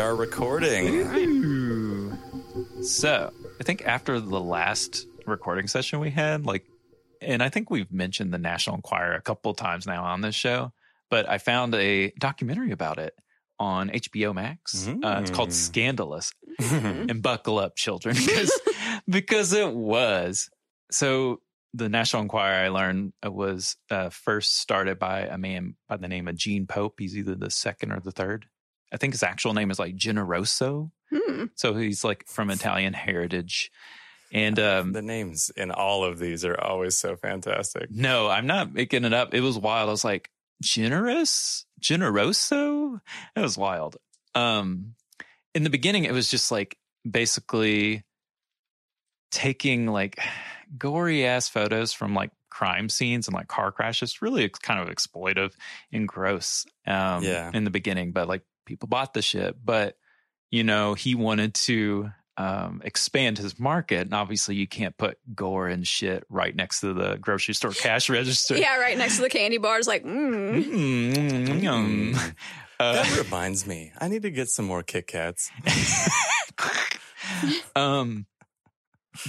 are recording. So I think after the last recording session we had, like, and I think we've mentioned the National Enquirer a couple times now on this show, but I found a documentary about it on HBO Max. Uh, it's called Mm. Scandalous. and buckle up, children, because because it was. So the National Enquirer, I learned, uh, was uh, first started by a man by the name of Gene Pope. He's either the second or the third. I think his actual name is like Generoso. Hmm. So he's like from Italian heritage. And um, The names in all of these are always so fantastic. no, I'm not making it up. It was wild. I was like, generous, generoso. It was wild. Um, in the beginning, it was just like basically taking like gory ass photos from like crime scenes and like car crashes. Really, kind of exploitive and gross. Um, Yeah. in the beginning, but like people bought the shit. But you know, he wanted to um, expand his market, and obviously, you can't put gore and shit right next to the grocery store cash register. Yeah, right next to the candy bars, like, mm. Mm, yum. Mm. Uh, That reminds me, I need to get some more Kit Kats. um,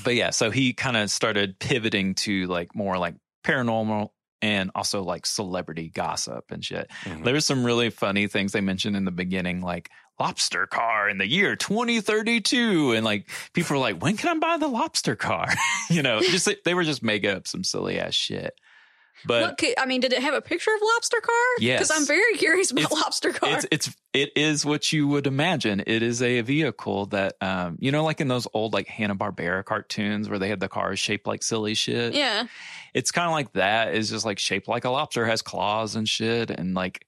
but yeah, so he kind of started pivoting to like more like paranormal and also like celebrity gossip and shit. Mhm. There was some really funny things they mentioned in the beginning, like lobster car in the year 2032. And like people were like, when can I buy the lobster car? you know, just they were just making up some silly ass shit. But What could, I mean, did it have a picture of lobster car? Yes. Because I'm very curious about It's- lobster car. it's it's it is what you would imagine. It is a vehicle that um you know like in those old like Hanna Barbera cartoons where they had the cars shaped like silly shit. yeah. It's kind of like that. It's just like shaped like a lobster, has claws and shit, and like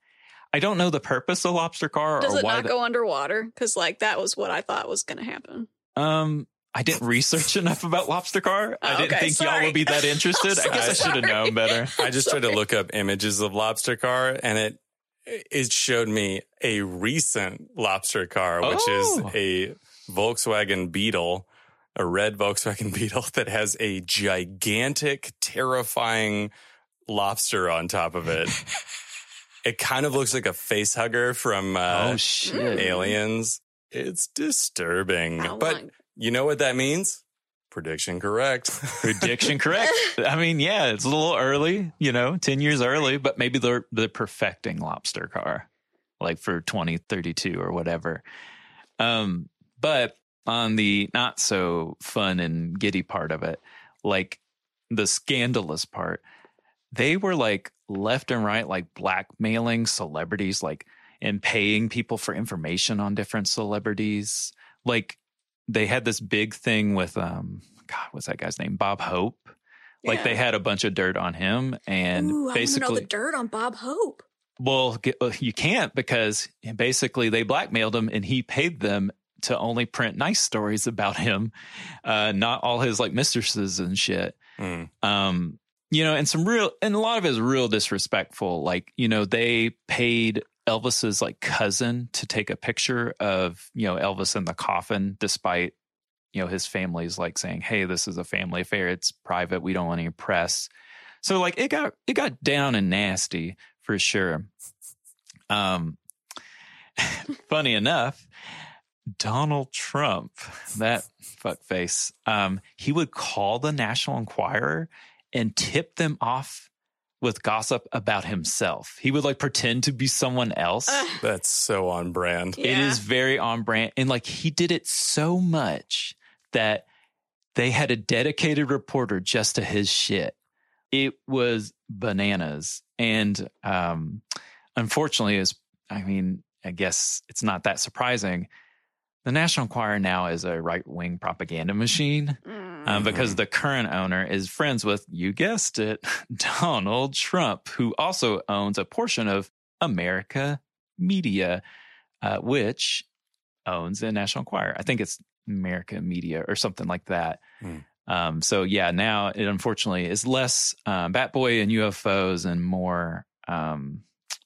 I don't know the purpose of lobster car Does it not the- go underwater? Because, like, that was what I thought was going to happen. um, I didn't research enough about lobster car. I didn't okay, think y'all would be that interested. I guess I should have known better. I just tried to look up images of lobster car and it it showed me a recent lobster car, which Oh. is a Volkswagen Beetle, a red Volkswagen Beetle that has a gigantic, terrifying lobster on top of it. it kind of looks like a face hugger from uh, oh shit! Aliens. It's disturbing. Oh, but my- you know what that means? Prediction correct. Prediction correct. I mean, yeah, it's a little early, you know, 10 years early, but maybe they're they're perfecting lobster car like for 2032 or whatever. Um, but on the not so fun and giddy part of it, like the scandalous part, they were like left and right like blackmailing celebrities like and paying people for information on different celebrities. Like they had this big thing with um God, what's that guy's name? Bob Hope. Like they had a bunch of dirt on him and Ooh, I want know basically the dirt on Bob Hope. well, uh, you can't because basically they blackmailed him and he paid them to only print nice stories about him, uh, not all his like mistresses and shit. Mm. Um, you know, and some real, and a lot of it is real disrespectful. Like, you know, they paid Elvis's like cousin to take a picture of, you know, Elvis in the coffin, despite, you know, his family's like saying, Hey, this is a family affair. It's private. We don't want any press. So like it got, it got down and nasty for sure. Um, funny enough, Donald Trump, that fuckface, um, he would call the National Enquirer and tip them off with gossip about himself. He would like pretend to be someone else. That's so on brand. It Yeah. is very on brand. And like he did it so much that they had a dedicated reporter just to his shit. It was bananas. And um unfortunately is I mean, I guess it's not that surprising. The National Enquirer now is a right wing propaganda machine Mm. Um, because the current owner is friends with, you guessed it, Donald Trump, who also owns a portion of America Media, uh, which owns the National Enquirer. I think it's America Media or something like that. Hmm. Um, so yeah, now it unfortunately is less um, Batboy and UFOs and more um,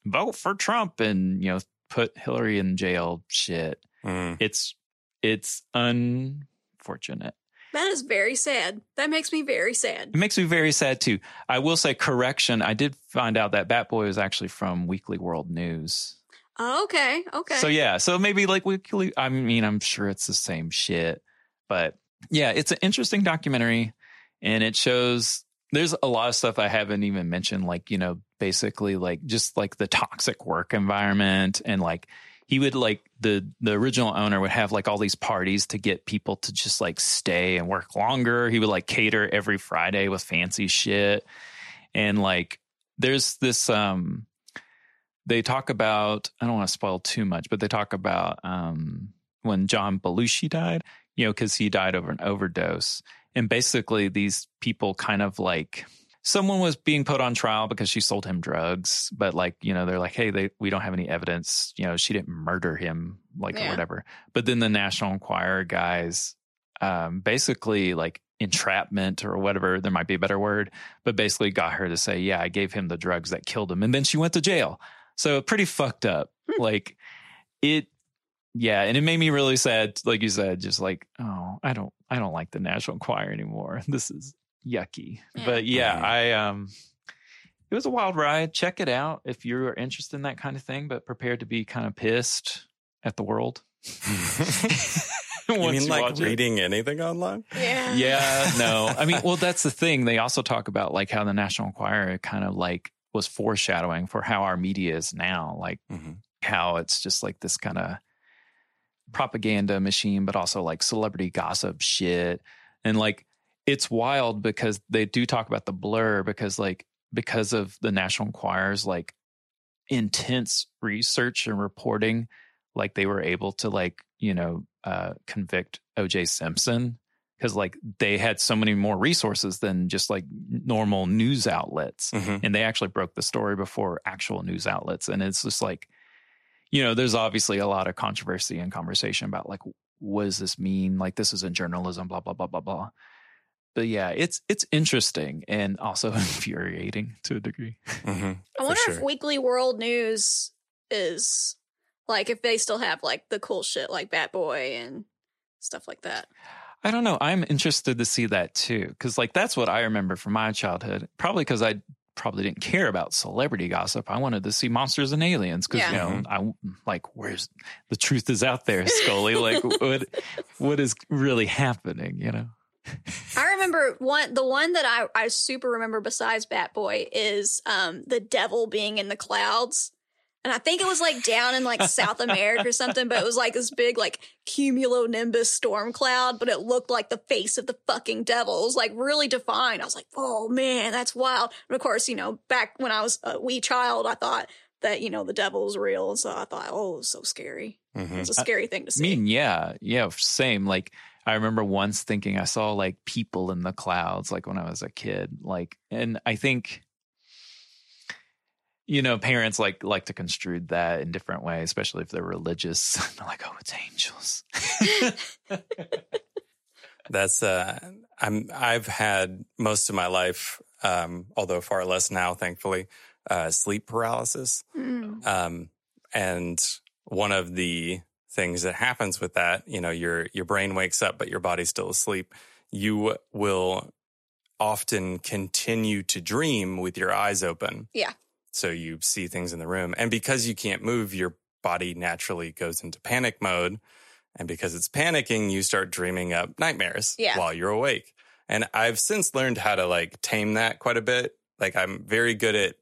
vote for Trump and you know put Hillary in jail. Shit, Mm. it's it's unfortunate. That is very sad. That makes me very sad. It makes me very sad too. I will say, correction. I did find out that Batboy was actually from Weekly World News. Oh, okay. Okay. So yeah, so maybe like we, I mean, I'm sure it's the same shit, but yeah, it's an interesting documentary, and it shows there's a lot of stuff I haven't even mentioned, like you know, basically like just like the toxic work environment, and like he would like the the original owner would have like all these parties to get people to just like stay and work longer. He would like cater every Friday with fancy shit, and like there's this um they talk about I don't want to spoil too much, but they talk about um, when John Belushi died, you know, because he died over an overdose, and basically these people kind of like someone was being put on trial because she sold him drugs, but like you know they're like, hey, they we don't have any evidence, you know, she didn't murder him, like Yeah. or whatever. But then the National Enquirer guys, um, basically like entrapment or whatever there might be a better word but basically got her to say yeah i gave him the drugs that killed him and then she went to jail so pretty fucked up. Hmm. like it yeah, and it made me really sad, like you said, just like, oh, I don't I don't like the National Enquirer anymore. This is yucky. Yeah. But yeah. I um it was a wild ride. Check it out if you're interested in that kind of thing, but prepared to be kind of pissed at the world. you once mean like watch it. reading anything online? yeah. Yeah, no. I mean, well, that's the thing. They also talk about like how the National Enquirer kind of like was foreshadowing for how our media is now, like hmm how it's just like this kind of propaganda machine, but also like celebrity gossip shit. And like it's wild because they do talk about the blur because like because of the National Enquirer's like intense research and reporting, like they were able to like, you know, uh convict OJ Simpson because like they had so many more resources than just like normal news outlets. Hmm and they actually broke the story before actual news outlets. And it's just like you know there's obviously a lot of controversy and conversation about like what does this mean? Like this isn't journalism blah blah blah blah blah but yeah it's it's interesting and also infuriating to a degree. Hmm I wonder if Weekly World News is like if they still have like the cool shit like Bat Boy and stuff like that. i don't know. I'm interested to see that too because like that's what i remember from my childhood probably because i probably didn't care about celebrity gossip. I wanted to see monsters and aliens because Yeah. you know i like where's the truth is out there scully like what what is really happening you know I remember one the one that I, I super remember besides Bat Boy is um the devil being in the clouds. And I think it was like down in like South America or something, but it was like this big like cumulonimbus storm cloud, but it looked like the face of the fucking devil. It was like really defined. I was like, oh man, that's wild. And of course, you know, back when I was a wee child, I thought that, you know, the devil was real. And so I thought, oh, it was so scary. It hmm was a scary thing to I see. mean, yeah, yeah, same. Like I remember once thinking I saw like people in the clouds, like when I was a kid. Like, and I think, you know, parents like like to construe that in different ways, especially if they're religious. they're like, oh, it's angels. That's uh, I'm I've had most of my life, um, although far less now, thankfully, uh, sleep paralysis. Mm. Um, and one of the things that happens with that, you know, your your brain wakes up, but your body's still asleep. You will often continue to dream with your eyes open. Yeah. So you see things in the room, and because you can't move, your body naturally goes into panic mode. And because it's panicking, you start dreaming up nightmares Yeah. while you're awake. And I've since learned how to like tame that quite a bit. Like I'm very good at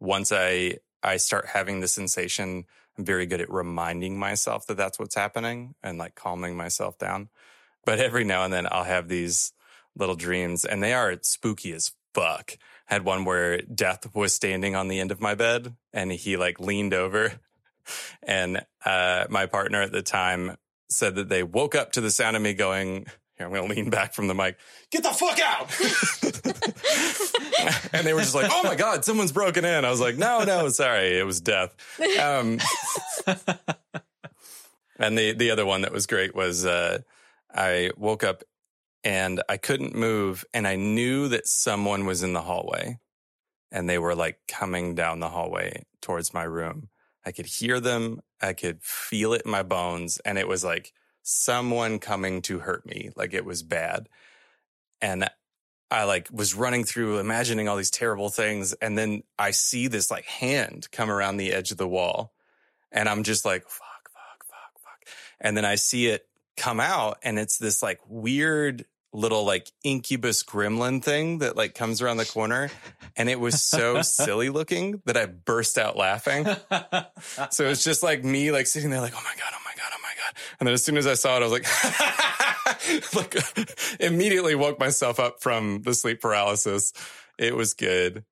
once I I start having the sensation, I'm very good at reminding myself that that's what's happening and like calming myself down. But every now and then I'll have these little dreams and they are spooky as fuck. I Had one where death was standing on the end of my bed and he like leaned over and uh my partner at the time said that they woke up to the sound of me going I'm going to lean back from the mic. Get the fuck out. and they were just like, oh my God, someone's broken in. I was like, no, no, sorry. It was death. Um, and the, the other one that was great was uh, I woke up and I couldn't move and I knew that someone was in the hallway and they were like coming down the hallway towards my room. I could hear them. I could feel it in my bones. And it was like someone coming to hurt me. Like it was bad. And I like was running through imagining all these terrible things. And then I see this like hand come around the edge of the wall. And I'm just like, fuck, fuck, fuck, fuck. And then I see it come out and it's this like weird little like incubus gremlin thing that like comes around the corner. And it was so silly looking that I burst out laughing. So it's just like me like sitting there like, oh my God, oh my And then as soon as I saw it, I was like, like immediately woke myself up from the sleep paralysis. It was good.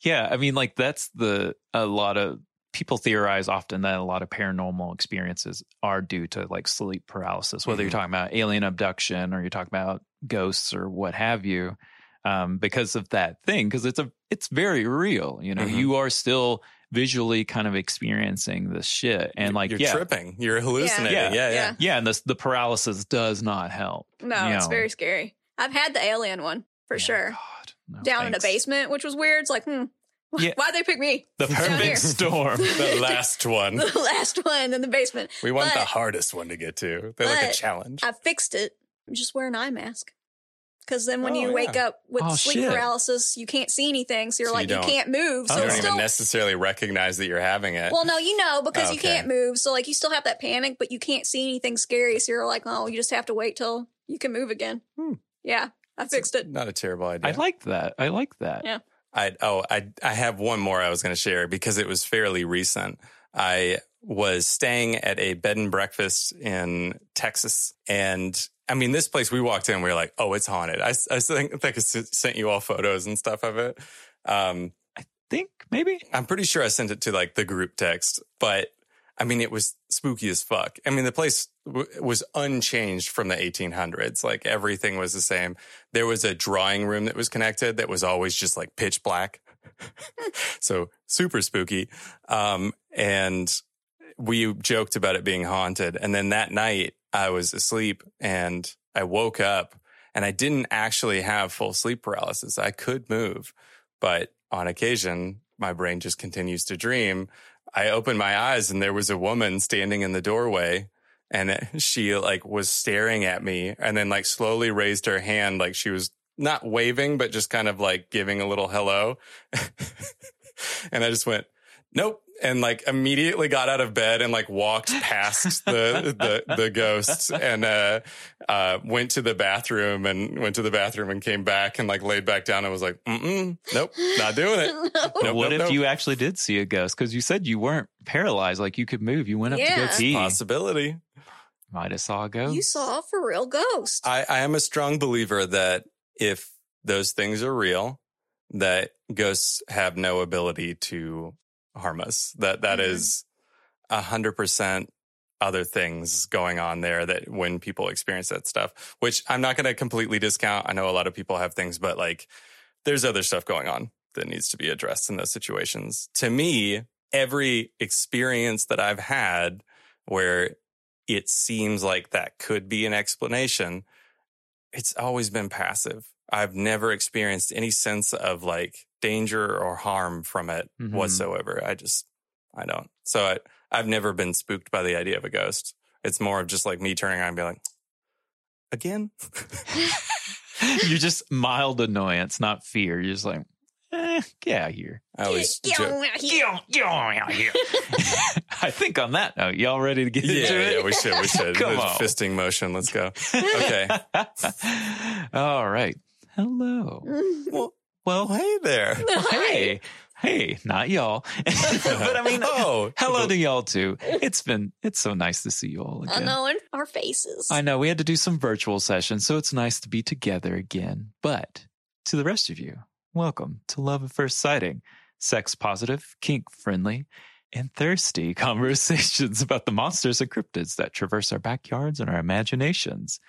Yeah, I mean, like that's the a lot of people theorize often that a lot of paranormal experiences are due to like sleep paralysis, whether Mhm. you're talking about alien abduction or you're talking about ghosts or what have you, um, because of that thing. Because it's a it's very real. You know, Mhm. you are still visually kind of experiencing this shit, and like you're yeah, tripping, you're hallucinating. Yeah. Yeah, yeah. Yeah. yeah, and this the paralysis does not help. No, you it's know. very scary. I've had the alien one for Yeah, sure. God, no, Down in a basement, which was weird. It's like, hmm, Yeah. why'd they pick me? The perfect storm. The last one. The last one in the basement. We want the hardest one to get to. They're like a challenge. I fixed it. I'm just wearing an eye mask. Because then when Oh, you wake up with Oh, sleep shit. paralysis, you can't see anything. So you're So like, you, don't- can't move. So you don't still. even necessarily recognize that you're having it. well, no, you know, because you Okay. can't move. So like you still have that panic, but you can't see anything scary. So you're like, oh, you just have to wait till you can move again. Hmm. Yeah, I fixed it. Not a terrible idea. I like that. I like that. Yeah. I oh I I have one more I was going to share because it was fairly recent. I was staying at a bed and breakfast in Texas, and I mean this place. We walked in, we were like, "Oh, it's haunted." I, I think, I think I sent you all photos and stuff of it. Um, I Think maybe. I'm pretty sure I sent it to like the group text, but I mean, it was spooky as fuck. I mean, the place w- was unchanged from the 1800s. Like everything was the same. There was a drawing room that was connected that was always just like pitch black. so super spooky. Um, and we joked about it being haunted. And then that night I was asleep and I woke up and I didn't actually have full sleep paralysis. I could move, but on occasion, my brain just continues to dream. I opened my eyes and there was a woman standing in the doorway and she like was staring at me and then like slowly raised her hand like she was not waving but just kind of like giving a little hello. and I just went, "Nope." And like immediately got out of bed and like walked past the the the ghosts and uh uh went to the bathroom and went to the bathroom and came back and like laid back down and was like, "Mm-mm, nope, not doing it." No. Nope, what nope, if nope. you actually did see a ghost? Because you said you weren't paralyzed, like you could move. You went up to Yeah. go pee. Possibility. Might have saw a ghost. You saw a for real ghost. I, I am a strong believer that if those things are real, that ghosts have no ability to harm us. That that Mhm. is a hundred percent other things going on there that when people experience that stuff, which I'm not going to completely discount. I know a lot of people have things, but like there's other stuff going on that needs to be addressed in those situations. To me, every experience that I've had where it seems like that could be an explanation, it's always been passive. I've never experienced any sense of like danger or harm from it Mhm. whatsoever. I just, I don't. So I, I've never been spooked by the idea of a ghost. It's more of just like me turning around and being like, again? You're just mild annoyance, not fear. You're just like, eh, get out here. I always Get joke. out here. on, get on out here. I think on that note, y'all ready to get Yeah, into it? yeah, we should, we should. Come The on. Fisting motion. Let's go. Okay. All right. Hello. Well, Well, hey there. hey, hey, not y'all. but I mean, oh, hello to y'all too. It's been, it's so nice to see you all again. Unknown our faces. I know we had to do some virtual sessions, so it's nice to be together again. But to the rest of you, welcome to Love at First Sighting, sex positive, kink friendly, and thirsty conversations about the monsters and cryptids that traverse our backyards and our imaginations.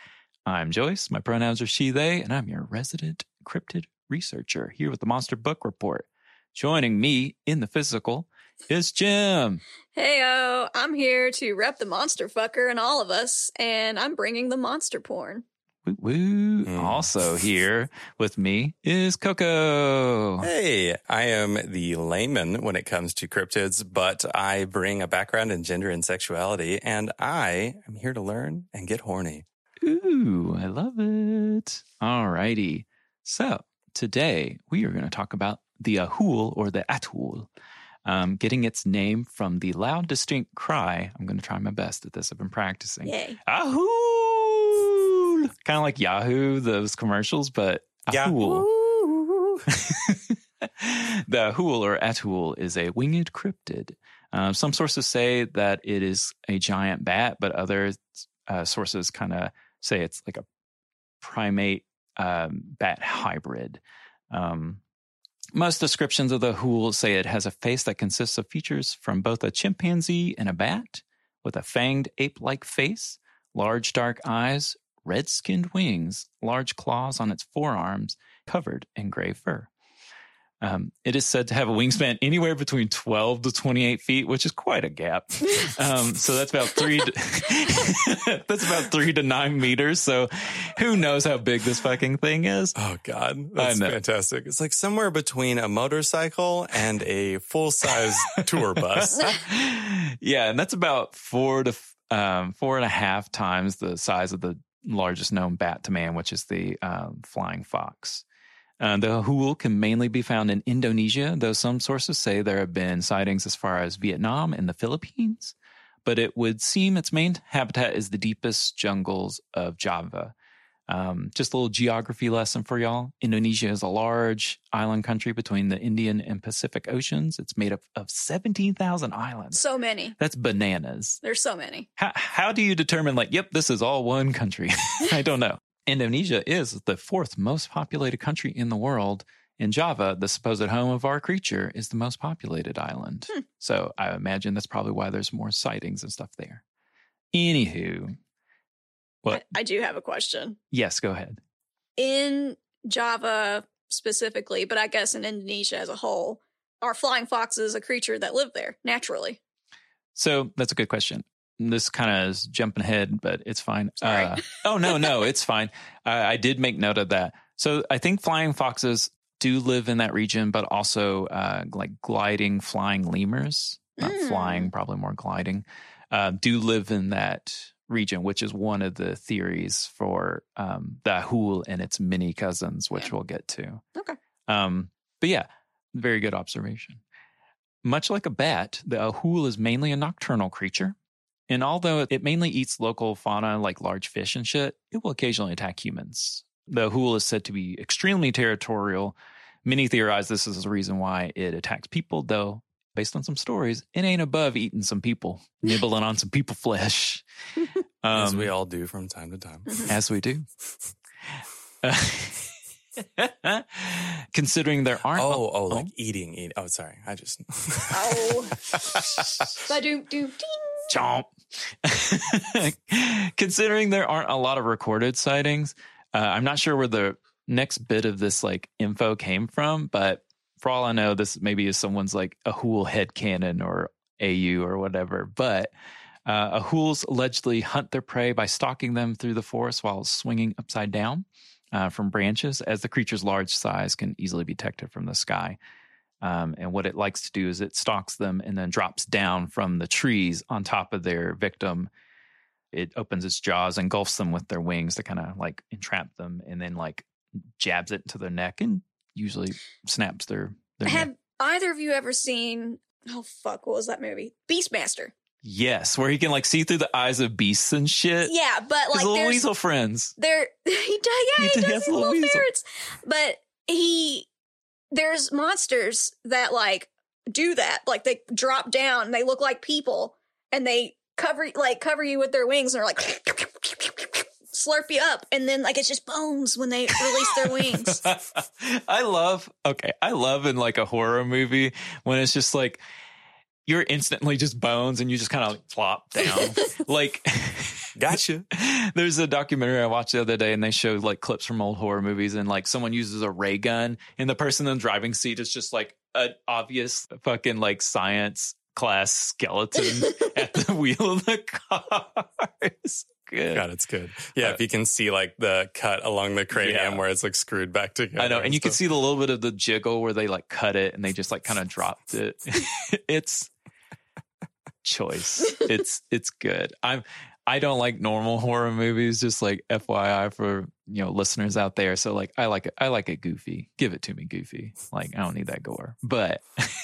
I'm Joyce. My pronouns are she, they, and I'm your resident cryptid researcher here with the Monster Book Report. Joining me in the physical is Jim. Heyo, I'm here to rep the monster fucker and all of us, and I'm bringing the monster porn. Woo woo. Mm. Also here with me is Coco. Hey, I am the layman when it comes to cryptids, but I bring a background in gender and sexuality, and I am here to learn and get horny. Ooh, I love it. All righty. So today we are going to talk about the Ahool or the Atul. um, getting its name from the loud, distinct cry. I'm going to try my best at this. I've been practicing. Yay. Ahoo! Kind of like Yahoo, those commercials, but Ahoo. the Hool or Atul is a winged cryptid. Uh, some sources say that it is a giant bat, but other uh, sources kind of say it's like a primate um, bat hybrid. Um, most descriptions of the Hool say it has a face that consists of features from both a chimpanzee and a bat, with a fanged ape like face, large dark eyes, red skinned wings, large claws on its forearms, covered in gray fur. Um, it is said to have a wingspan anywhere between 12 to 28 feet, which is quite a gap. Um, so that's about three. To, that's about three to nine meters. So who knows how big this fucking thing is? Oh God, that's fantastic! It's like somewhere between a motorcycle and a full size tour bus. yeah, and that's about four to um, four and a half times the size of the largest known bat to man, which is the um, flying fox. Uh, the hool can mainly be found in Indonesia, though some sources say there have been sightings as far as Vietnam and the Philippines. But it would seem its main habitat is the deepest jungles of Java. Um, just a little geography lesson for y'all. Indonesia is a large island country between the Indian and Pacific Oceans. It's made up of 17,000 islands. So many. That's bananas. There's so many. How, how do you determine, like, yep, this is all one country? I don't know. Indonesia is the fourth most populated country in the world. In Java, the supposed home of our creature is the most populated island. Hmm. So I imagine that's probably why there's more sightings and stuff there. Anywho, what? I, I do have a question. Yes, go ahead. In Java specifically, but I guess in Indonesia as a whole, are flying foxes a creature that live there naturally? So that's a good question. This kind of is jumping ahead, but it's fine. Sorry. Uh, oh, no, no, it's fine. I, I did make note of that. So I think flying foxes do live in that region, but also uh, like gliding flying lemurs, not Mm. flying, probably more gliding, uh, do live in that region, which is one of the theories for um, the Ahool and its mini cousins, which Yeah. we'll get to. Okay. Um, but yeah, very good observation. Much like a bat, the ahool is mainly a nocturnal creature. And although it mainly eats local fauna like large fish and shit, it will occasionally attack humans. The hool is said to be extremely territorial. Many theorize this is the reason why it attacks people, though, based on some stories, it ain't above eating some people, nibbling on some people flesh. as Um, we all do from time to time. as we do. Considering there aren't. Oh, oh, like eating, eat. Oh, sorry. I just. Oh. Ba-doom, doom, ding. Chomp. Considering there aren't a lot of recorded sightings, uh, I'm not sure where the next bit of this like info came from, but for all I know, this maybe is someone's like a Hool head cannon or AU or whatever. But uh, Ahools allegedly hunt their prey by stalking them through the forest while swinging upside down uh, from branches, as the creature's large size can easily be detected from the sky. Um, and what it likes to do is it stalks them and then drops down from the trees on top of their victim. It opens its jaws, engulfs them with their wings to kind of like entrap them, and then like jabs it into their neck and usually snaps their, their neck. Have either of you ever seen? Oh fuck! What was that movie? Beastmaster. Yes, where he can like see through the eyes of beasts and shit. Yeah, but His like little weasel friends. there he does. Yeah, He he, does does. His little little ferrets, but he there's monsters that like do that. Like they drop down, and they look like people, and they cover like cover you with their wings, and they're like slurp you up, and then like it's just bones when they release their wings. I love okay, I love in like a horror movie when it's just like you're instantly just bones and you just kind of like flop down. like Gotcha. there's a documentary I watched the other day and they showed like clips from old horror movies and like someone uses a ray gun and the person in the driving seat is just like an obvious fucking like science class skeleton at the wheel of the car. It's good. God, it's good. Yeah, if you can see like the cut along the cranium Uh, Yeah. where it's like screwed back together. I know, and you can see the little bit of the jiggle where they like cut it and they just like kind of dropped it. it's choice. It's it's good. I'm I don't like normal horror movies, just like FYI for you know listeners out there. So like I like it I like it goofy. Give it to me goofy. Like I don't need that gore. But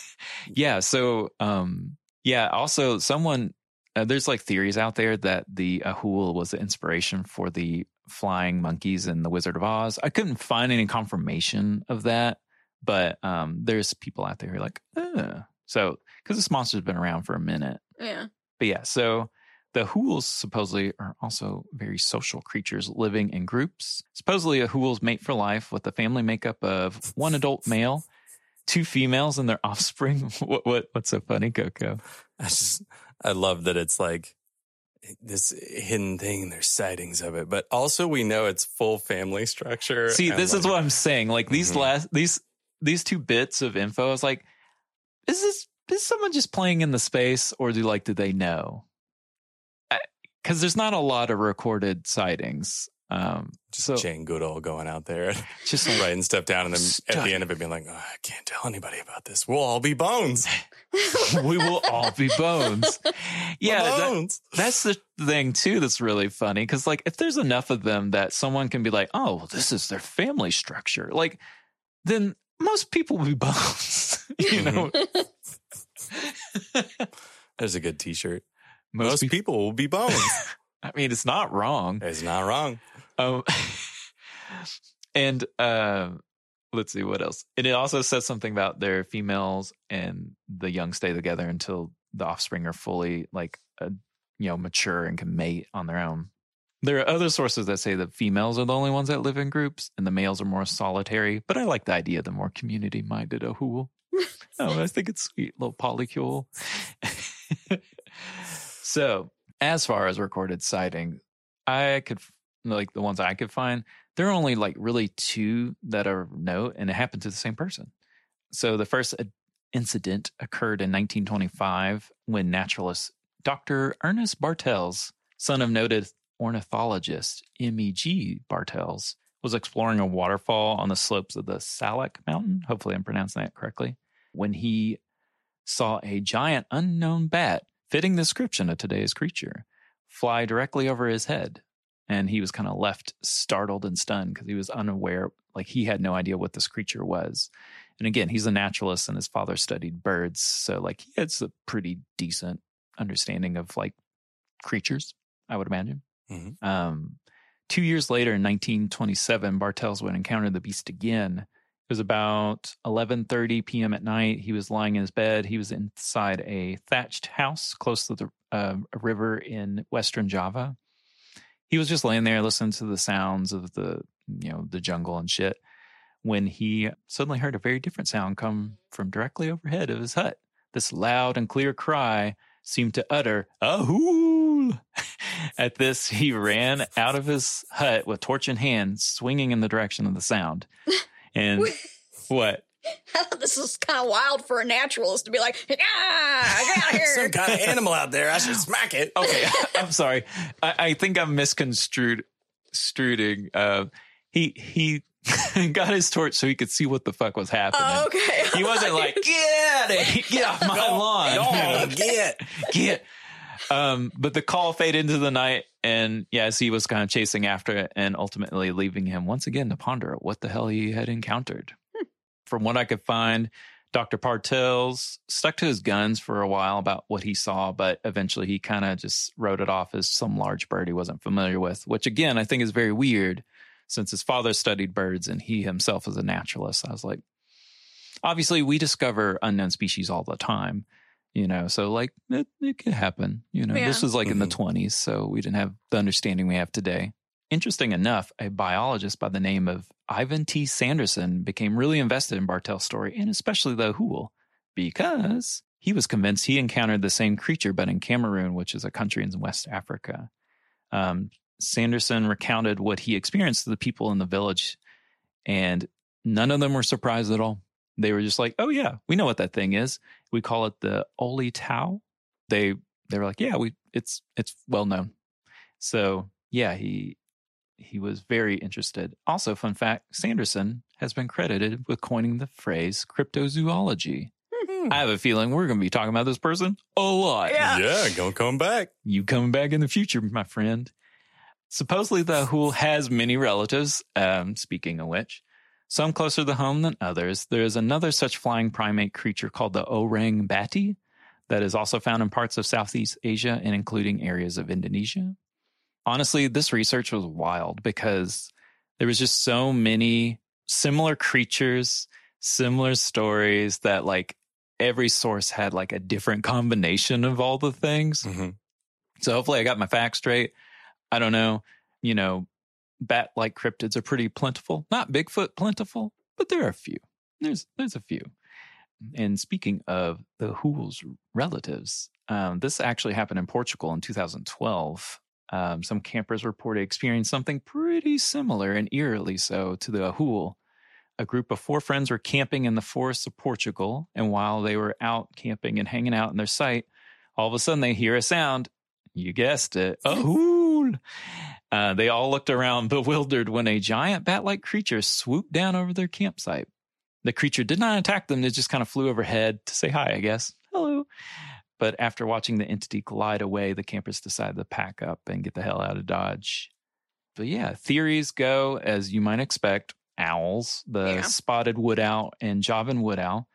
yeah, so um yeah, also someone uh, there's like theories out there that the Ahool was the inspiration for the flying monkeys in the Wizard of Oz. I couldn't find any confirmation of that, but um there's people out there who are like, uh. so because this monster's been around for a minute. Yeah. But yeah, so the Hools supposedly are also very social creatures living in groups. Supposedly, a Hool's mate for life with a family makeup of one adult male, two females, and their offspring. What, what what's so funny, Coco? I just I love that it's like this hidden thing. There's sightings of it, but also we know it's full family structure. See, this is what I'm saying. Like these Mhm. last these these two bits of info, I was like, is this is someone just playing in the space, or do like do they know? Because there's not a lot of recorded sightings. Um, just so Jane Goodall going out there, just like writing stuff down, and then at the end of it being like, oh, I can't tell anybody about this. We'll all be bones. we will all be bones. Yeah, that- that's the thing too. That's really funny because, like, if there's enough of them that someone can be like, "Oh, well, this is their family structure," like, then most people will be bones. you know, There's a good T-shirt. Most, Most people. people will be bones. I mean, it's not wrong. it's not wrong. Um, and uh, let's see what else. And it also says something about their females and the young stay together until the offspring are fully like uh, you know mature and can mate on their own. There are other sources that say that females are the only ones that live in groups and the males are more solitary. But I like the idea of the more community minded Ahool. oh, I think it's sweet, little polycule. So, as far as recorded sighting, I could like the ones I could find, there are only like really two that are note, and it happened to the same person. So the first incident occurred in 1925 when naturalist Dr. Ernest Bartels, son of noted ornithologist M.E.G. Bartels, was exploring a waterfall on the slopes of the Salak Mountain. Hopefully, I'm pronouncing that correctly. When he saw a giant unknown bat fitting the description of today's creature. Fly directly over his head. And he was kind of left startled and stunned because he was unaware like he had no idea what this creature was. And again he's a naturalist and his father studied birds so like he has a pretty decent understanding of like creatures i would imagine. Mhm. um, two years later in 1927 bartels would encounter the beast again it was about 11:30 p.m. at night. He was lying in his bed. He was inside a thatched house close to the uh, river in western Java. He was just laying there listening to the sounds of the you know the jungle and shit when he suddenly heard a very different sound come from directly overhead of his hut. This loud and clear cry seemed to utter "Ahool!" At this, he ran out of his hut with torch in hand, swinging in the direction of the sound. And what? I thought this was kind of wild for a naturalist to be like, ah, get out of here. Some kind of animal out there. I should smack it. Okay, I'm sorry. I, I think I'm misconstrued. Struding. Uh, he he got his torch so he could see what the fuck was happening. Oh, okay. He wasn't like get out of get off my lawn. Go, get. get. Um, but the call faded into the night, and yes, he was kind of chasing after it, and ultimately leaving him once again to ponder what the hell he had encountered. From what I could find, Dr. Bartels stuck to his guns for a while about what he saw, but eventually he kind of just wrote it off as some large bird he wasn't familiar with, which again, I think is very weird since his father studied birds and he himself is a naturalist. I was like, obviously, we discover unknown species all the time, you know, so like it, it could happen. You know, this was like in the Mhm. 20s, so we didn't have the understanding we have today. Interesting enough, a biologist by the name of Ivan T. Sanderson became really invested in Bartel's story and especially the Hool because he was convinced he encountered the same creature, but in Cameroon, which is a country in West Africa. Um, Sanderson recounted what he experienced to the people in the village, and none of them were surprised at all. They were just like, "Oh yeah, we know what that thing is. We call it the Olitiau." They they were like, "Yeah, we it's it's well known." So yeah, he he was very interested. Also, fun fact: Sanderson has been credited with coining the phrase cryptozoology. Hmm. I have a feeling we're going to be talking about this person a lot. Yeah. yeah, gonna come back. You coming back in the future, my friend. Supposedly, the Hool has many relatives. Um, speaking of which, some closer to home than others. There is another such flying primate creature called the orang bati that is also found in parts of Southeast Asia and including areas of Indonesia. Honestly, this research was wild because there was just so many similar creatures, similar stories that like every source had like a different combination of all the things. Mhm. So hopefully I got my facts straight. I don't know. You know, bat like cryptids are pretty plentiful. Not Bigfoot plentiful, but there are a few. There's there's a few. And speaking of the Hool's relatives, um, this actually happened in Portugal in 2012. Um, some campers reported experiencing something pretty similar and eerily so to the Hool. A group of four friends were camping in the forests of Portugal, and while they were out camping and hanging out in their site, all of a sudden they hear a sound. You guessed it, a hool. Uh, they all looked around bewildered when a giant bat like creature swooped down over their campsite. The creature did not attack them, it just kind of flew overhead to say hi, I guess. Hello. But after watching the entity glide away, the campers decided to pack up and get the hell out of Dodge. But yeah, theories go as you might expect owls, the Yeah. spotted wood owl and Javan wood owl.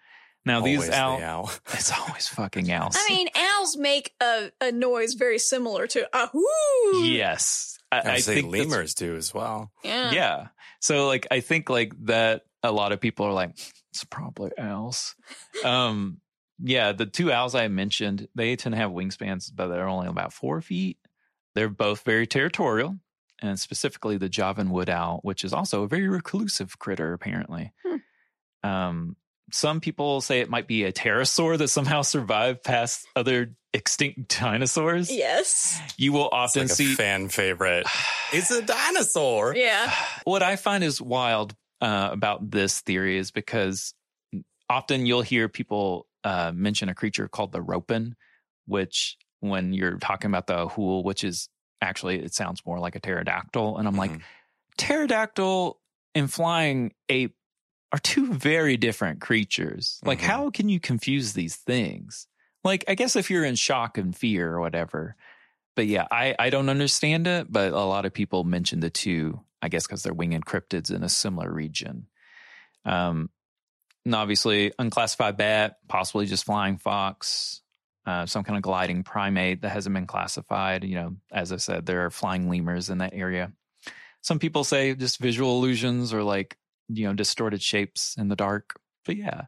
Now, Always these the owls, owl. it's always fucking owls. I mean, owls make a, a noise very similar to a whoo. yes. I, I, I say think lemurs do as well. Yeah. Yeah. So like I think like that a lot of people are like, it's probably owls. um yeah, the two owls I mentioned, they tend to have wingspans, but they're only about four feet. They're both very territorial, and specifically the Javan wood owl, which is also a very reclusive critter, apparently. Hmm. Um some people say it might be a pterosaur that somehow survived past other extinct dinosaurs. Yes. You will It's often like a see fan favorite. It's a dinosaur. Yeah. what I find is wild uh, about this theory is because often you'll hear people uh, mention a creature called the ropen, which when you're talking about the hool, which is actually it sounds more like a pterodactyl, and I'm like Mhm. pterodactyl and flying ape are two very different creatures. Like, Mhm. how can you confuse these things? Like, I guess if you're in shock and fear or whatever. But yeah, I, I don't understand it, but a lot of people mention the two, I guess, because they're winged cryptids in a similar region. Um, and obviously, unclassified bat, possibly just flying fox, uh, some kind of gliding primate that hasn't been classified. You know, as I said, there are flying lemurs in that area. Some people say just visual illusions or like, you know, distorted shapes in the dark. But yeah,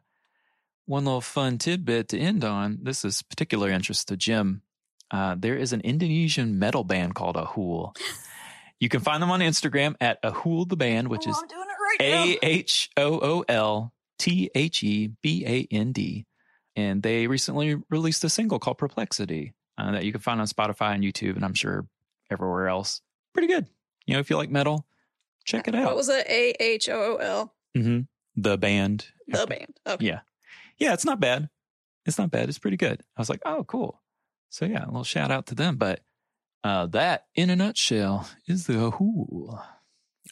one little fun tidbit to end on. This is particular interest to Jim. Uh, there is an Indonesian metal band called Ahool. You can find them on Instagram at Ahool the band, which oh, is I'm doing it right now. a H O O L T H E B A N D. And they recently released a single called Perplexity uh, that you can find on Spotify and YouTube, and I'm sure everywhere else. Pretty good. You know, if you like metal, check it out. What was it? A H O O L. hmm The band. The band. Okay. Yeah. Yeah, it's not bad. It's not bad. It's pretty good. I was like, oh, cool. So yeah, a little shout out to them. But uh, that, in a nutshell, is the Ahool.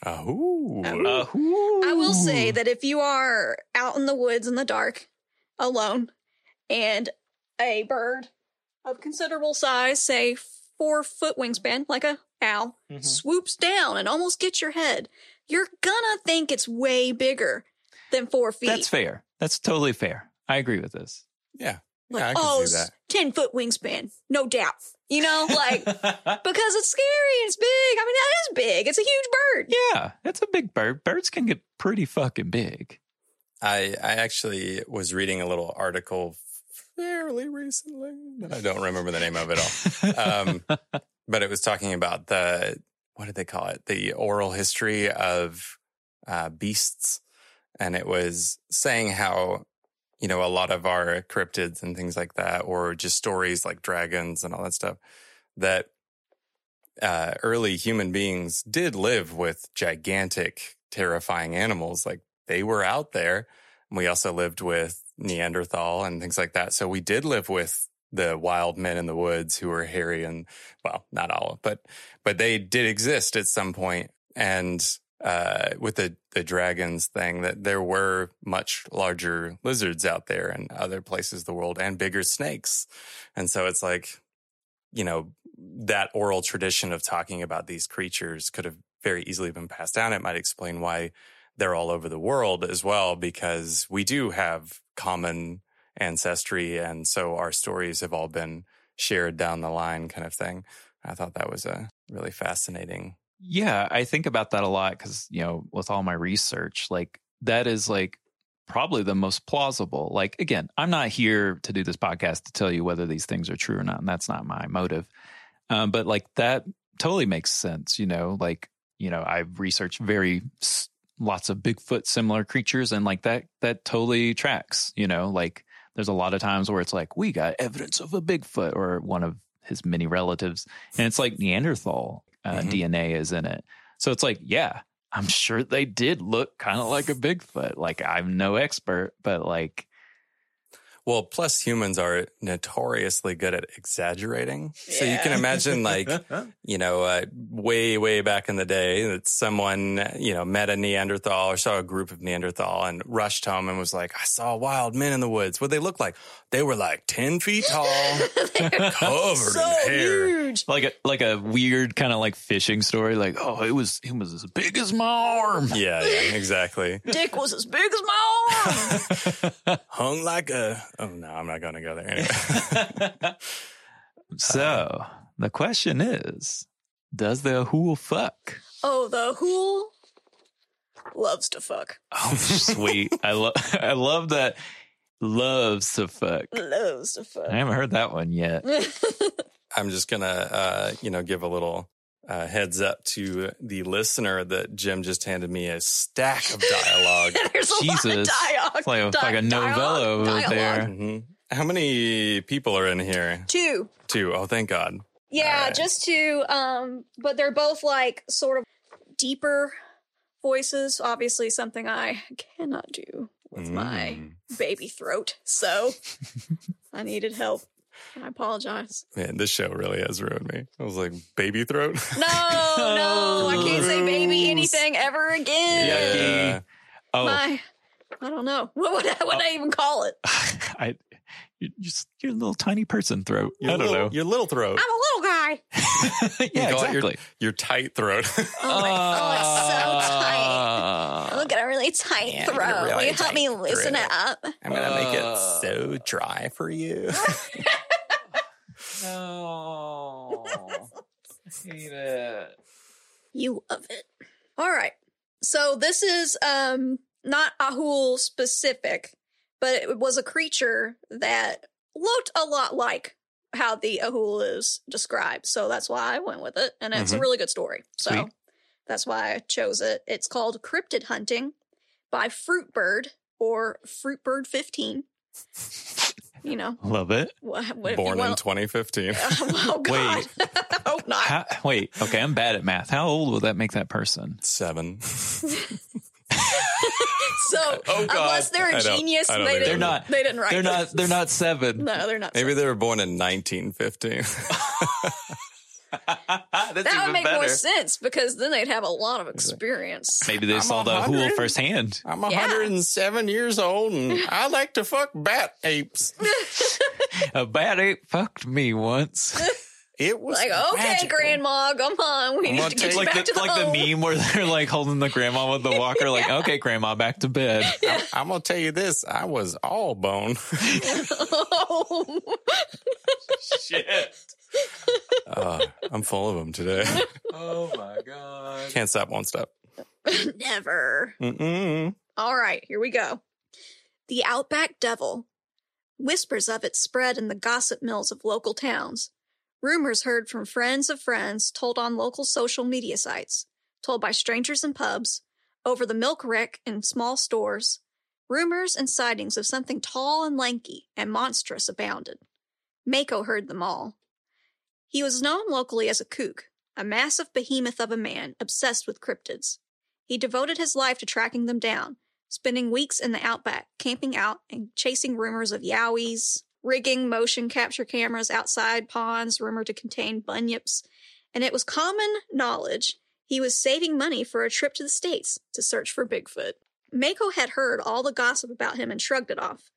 Oh. Ahool. Ahool. I will say that if you are out in the woods in the dark, alone, and a bird of considerable size, say four foot wingspan, like a owl, Mhm. swoops down and almost gets your head, you're gonna think it's way bigger than four feet. That's fair. That's totally fair. I agree with this. Yeah. Like, Yeah, I can oh, see that. 10 foot wingspan, no doubt. You know, like, because it's scary and it's big. I mean, that is big. It's a huge bird. yeah, it's a big bird. Birds can get pretty fucking big. I I actually was reading a little article fairly recently, but I don't remember the name of it all. Um, but it was talking about the what did they call it? The oral history of uh, beasts, and it was saying how you know a lot of our cryptids and things like that, or just stories like dragons and all that stuff, that uh, early human beings did live with gigantic, terrifying animals. Like they were out there. We also lived with Neanderthal and things like that. So we did live with the wild men in the woods who were hairy and well, not all, but but they did exist at some point. And uh, with the the dragons thing that there were much larger lizards out there in other places of the world and bigger snakes, and so it's like, you know, that oral tradition of talking about these creatures could have very easily been passed down. It might explain why they're all over the world as well, because we do have common ancestry, and so our stories have all been shared down the line, kind of thing. I thought that was a really fascinating Yeah, I think about that a lot because, you know, with all my research, like that is like probably the most plausible. Like, again, I'm not here to do this podcast to tell you whether these things are true or not. And that's not my motive. Um, but like that totally makes sense. You know, like, you know, I've researched very lots of Bigfoot similar creatures and like that, that totally tracks, you know, like there's a lot of times where it's like, we got evidence of a Bigfoot or one of his many relatives. And it's like Neanderthal uh, Mhm. DNA is in it. So it's like, yeah, I'm sure they did look kind of like a Bigfoot. Like I'm no expert, but like, Well, plus humans are notoriously good at exaggerating. So you can imagine, like, you know, uh, way, way back in the day that someone, you know, met a Neanderthal or saw a group of Neanderthal and rushed home and was like, I saw wild men in the woods. What they look like? They were like 10 feet tall, covered so in hair. huge. like a like a weird kind of like fishing story. Like, oh, it was it was as big as my arm. Yeah, yeah, exactly. Dick was as big as my arm. Hung like a, oh no, I'm not going to go there anyway. So the question is, does the Ahool fuck? oh, the Ahool loves to fuck. Oh, sweet. I love I love that. Loves to fuck. Loves to fuck. I haven't heard that one yet. I'm just gonna, uh, you know, give a little uh, heads up to the listener that Jim just handed me a stack of dialogue. There's a lot of Jesus. dialogue. It's like a, di- like a novella dialogue- over dialogue. there. hmm How many people are in here? Two. Two. Oh, thank God. Yeah, Alright. just two. Um, but they're both like sort of deeper voices. Obviously, something I cannot do with my Mm. baby throat. So I needed help. I apologize. Man, this show really has ruined me. I was like, baby throat. No, no, I can't say baby anything ever again. yeah. Oh, My, I don't know. What would I, what would I even call it? I you're just you're a little tiny person throat. Your I don't little, know. Your little throat. I'm a little guy. yeah, call it your- exactly. Your tight throat. Oh my, oh, it's so tight. Look at really tight Yeah, throat. you're really Will you help me loosen throat. it up? I'm gonna make Uh. it so dry for you. No. I hate it. You love it. All right. So this is um not Ahool specific, but it was a creature that looked a lot like how the Ahool is described. So that's why I went with it. And it's a Mhm. really good story. So Sweet. that's why I chose it. It's called Cryptid Hunting by Fruitbird or Fruitbird 15. You know, Love it. what, what Born you in want 2015. Oh God! I hope not. How, wait, okay, I'm bad at math. How old would that make that person? Seven. So Oh, unless they're a genius, I don't they think didn't. They're not- They didn't write. They're not. They're not seven. No, they're not. Maybe they were born in 1915. That's that would make more sense because then they'd have a lot of experience. Maybe they I'm saw the Ahool hundred. firsthand. I'm Yeah. 107 years old and I like to fuck bat apes. A bat ape fucked me once. It was Like, okay, magical. Grandma, come on, we I'm need gonna get take- you like back the to the like home. the meme where they're like holding the grandma with the walker. Like, okay, grandma, back to bed. I'm, I'm gonna tell you this: I was all bone. oh. Shit. Uh, I'm full of them today. Oh my god. Can't stop, won't stop. Never. Mm-mm. All right, here we go. The Outback Devil. Whispers of it spread in the gossip mills of local towns. Rumors heard from friends of friends told on local social media sites, told by strangers in pubs, over the milk wreck in small stores. Rumors and sightings of something tall and lanky and monstrous abounded. Mako heard them all. He was known locally as a kook, a massive behemoth of a man obsessed with cryptids. He devoted his life to tracking them down, spending weeks in the outback, camping out and chasing rumors of yowies, rigging motion capture cameras outside ponds rumored to contain bunyips, and it was common knowledge He was saving money for a trip to the States to search for Bigfoot. Mako had heard all the gossip about him and shrugged it off.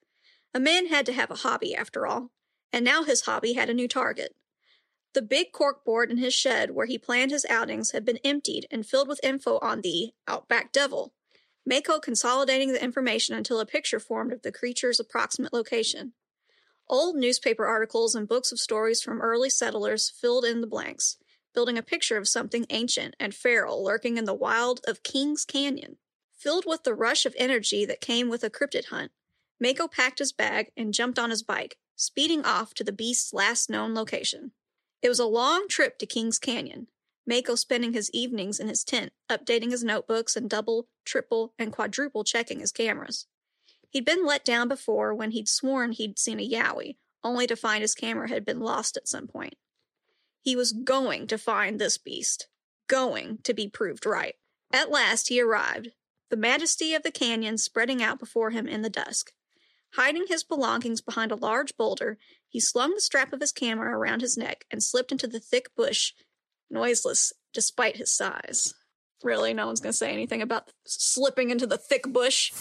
A man had to have a hobby, after all, and now his hobby had a new target. The big corkboard in his shed where he planned his outings had been emptied and filled with info on the Outback Devil. Mako consolidating the information until a picture formed of the creature's approximate location. Old newspaper articles and books of stories from early settlers filled in the blanks, building a picture of something ancient and feral lurking in the wild of Kings Canyon. Filled with the rush of energy that came with a cryptid hunt, Mako packed his bag and jumped on his bike, speeding off to the beast's last known location. It was a long trip to Kings Canyon, Mako spending his evenings in his tent, updating his notebooks and double, triple, and quadruple checking his cameras. He'd been let down before when he'd sworn he'd seen a yowie, only to find his camera had been lost at some point. He was going to find this beast, going to be proved right. At last he arrived, the majesty of the canyon spreading out before him in the dusk. Hiding his belongings behind a large boulder, he slung the strap of his camera around his neck and slipped into the thick bush, noiseless despite his size. Really, no one's going to say anything about slipping into the thick bush.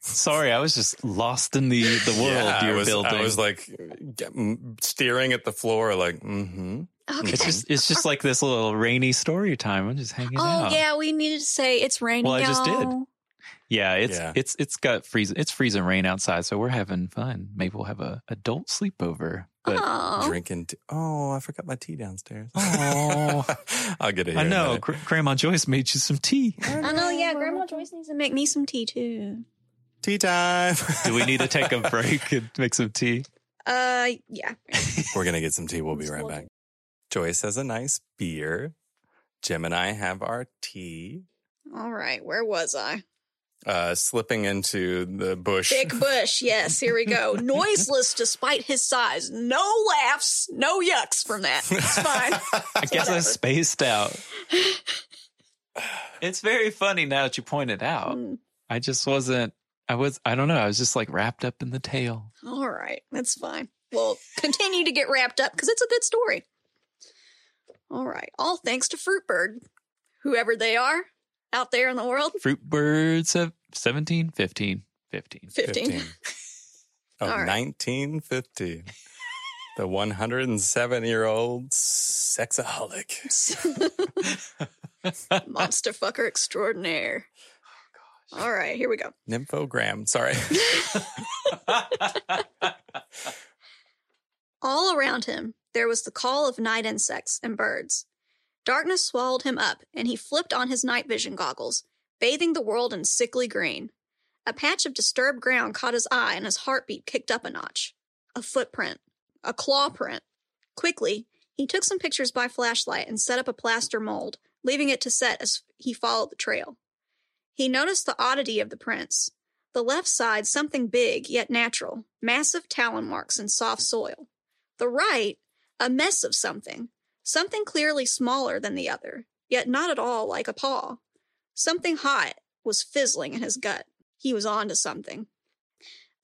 Sorry, I was just lost in the the world yeah, you're I was, building. I was like staring at the floor, like, mm-hmm. Okay. it's just it's just like this little rainy story time. I'm just hanging oh out. yeah, we needed to say it's raining. Well, I just did. Y'all. Yeah, it's Yeah. it's it's got freezing it's freezing rain outside, so we're having fun. Maybe we'll have a adult sleepover. But Aw. drinking. T- oh, I forgot my tea downstairs. Oh. I'll get it. I here in know minute. Gr- Grandma Joyce made you some tea. I know, yeah. Grandma Joyce needs to make me some tea too. Tea time. Do we need to take a break and make some tea? Uh, yeah. We're gonna get some tea. We'll be right back. Joyce has a nice beer. Jim and I have our tea. All right. Where was I? Uh, slipping into the bush. Thick bush. Yes. Here we go. Noiseless despite his size. No laughs. No yucks from that. It's fine. I guess I spaced out. It's very funny now that you point it out. Mm, I just wasn't. I was. I don't know. I was just like wrapped up in the tale. All right. That's fine. We'll continue to get wrapped up because it's a good story. All right. All thanks to Fruitbird, whoever they are out there in the world. Fruit birds of 17, 15, 15. 15. Oh, All right. 1950. The 107 year old sexaholic. Monster fucker extraordinaire. Oh, All right, here we go. Nymphogram. Sorry. All around him, there was the call of night insects and birds. Darkness swallowed him up, and he flipped on his night vision goggles, bathing the world in sickly green. A patch of disturbed ground caught his eye, and his heartbeat kicked up a notch. A footprint. A claw print. Quickly, he took some pictures by flashlight and set up a plaster mold, leaving it to set as he followed the trail. He noticed the oddity of the prints. The left side, something big yet natural, massive talon marks in soft soil. The right, a mess of something, something clearly smaller than the other, yet not at all like a paw. Something hot was fizzling in his gut. He was on to something.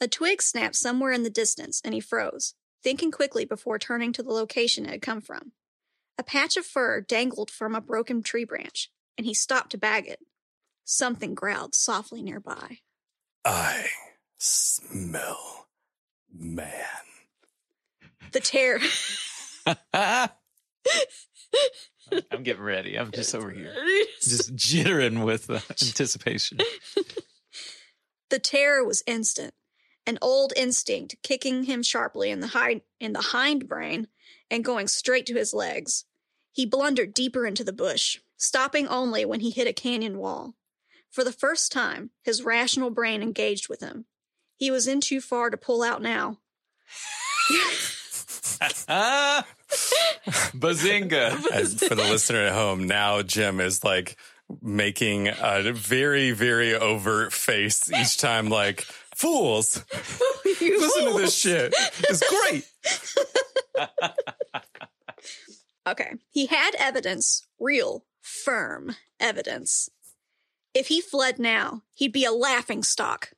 A twig snapped somewhere in the distance, and he froze, thinking quickly before turning to the location it had come from. A patch of fur dangled from a broken tree branch, and he stopped to bag it. Something growled softly nearby. I smell man. The terror. I'm getting ready. I'm just over here, just jittering with uh, anticipation. The terror was instant, an old instinct kicking him sharply in the hind in the hind brain and going straight to his legs. He blundered deeper into the bush, stopping only when he hit a canyon wall. For the first time, his rational brain engaged with him. He was in too far to pull out now. Ah, bazinga! As for the listener at home, now Jim is like making a very, very overt face each time, like, fools, listen to this shit. It's great. Okay. He had evidence, real, firm evidence. If he fled now, he'd be a laughing stock.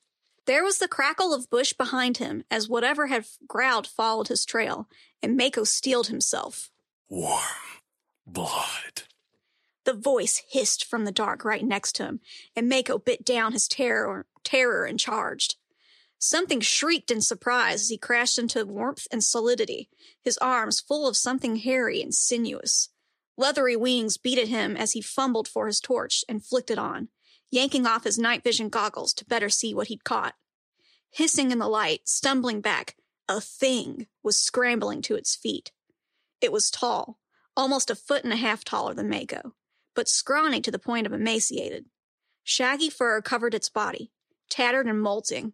There was the crackle of bush behind him as whatever had growled followed his trail, and Mako steeled himself. Warm blood. The voice hissed from the dark right next to him, and Mako bit down his terror, terror and charged. Something shrieked in surprise as he crashed into warmth and solidity, his arms full of something hairy and sinuous. Leathery wings beat at him as he fumbled for his torch and flicked it on, yanking off his night vision goggles to better see what he'd caught. Hissing in the light, stumbling back, a thing was scrambling to its feet. It was tall, almost a foot and a half taller than Mako, but scrawny to the point of emaciated. Shaggy fur covered its body, tattered and molting.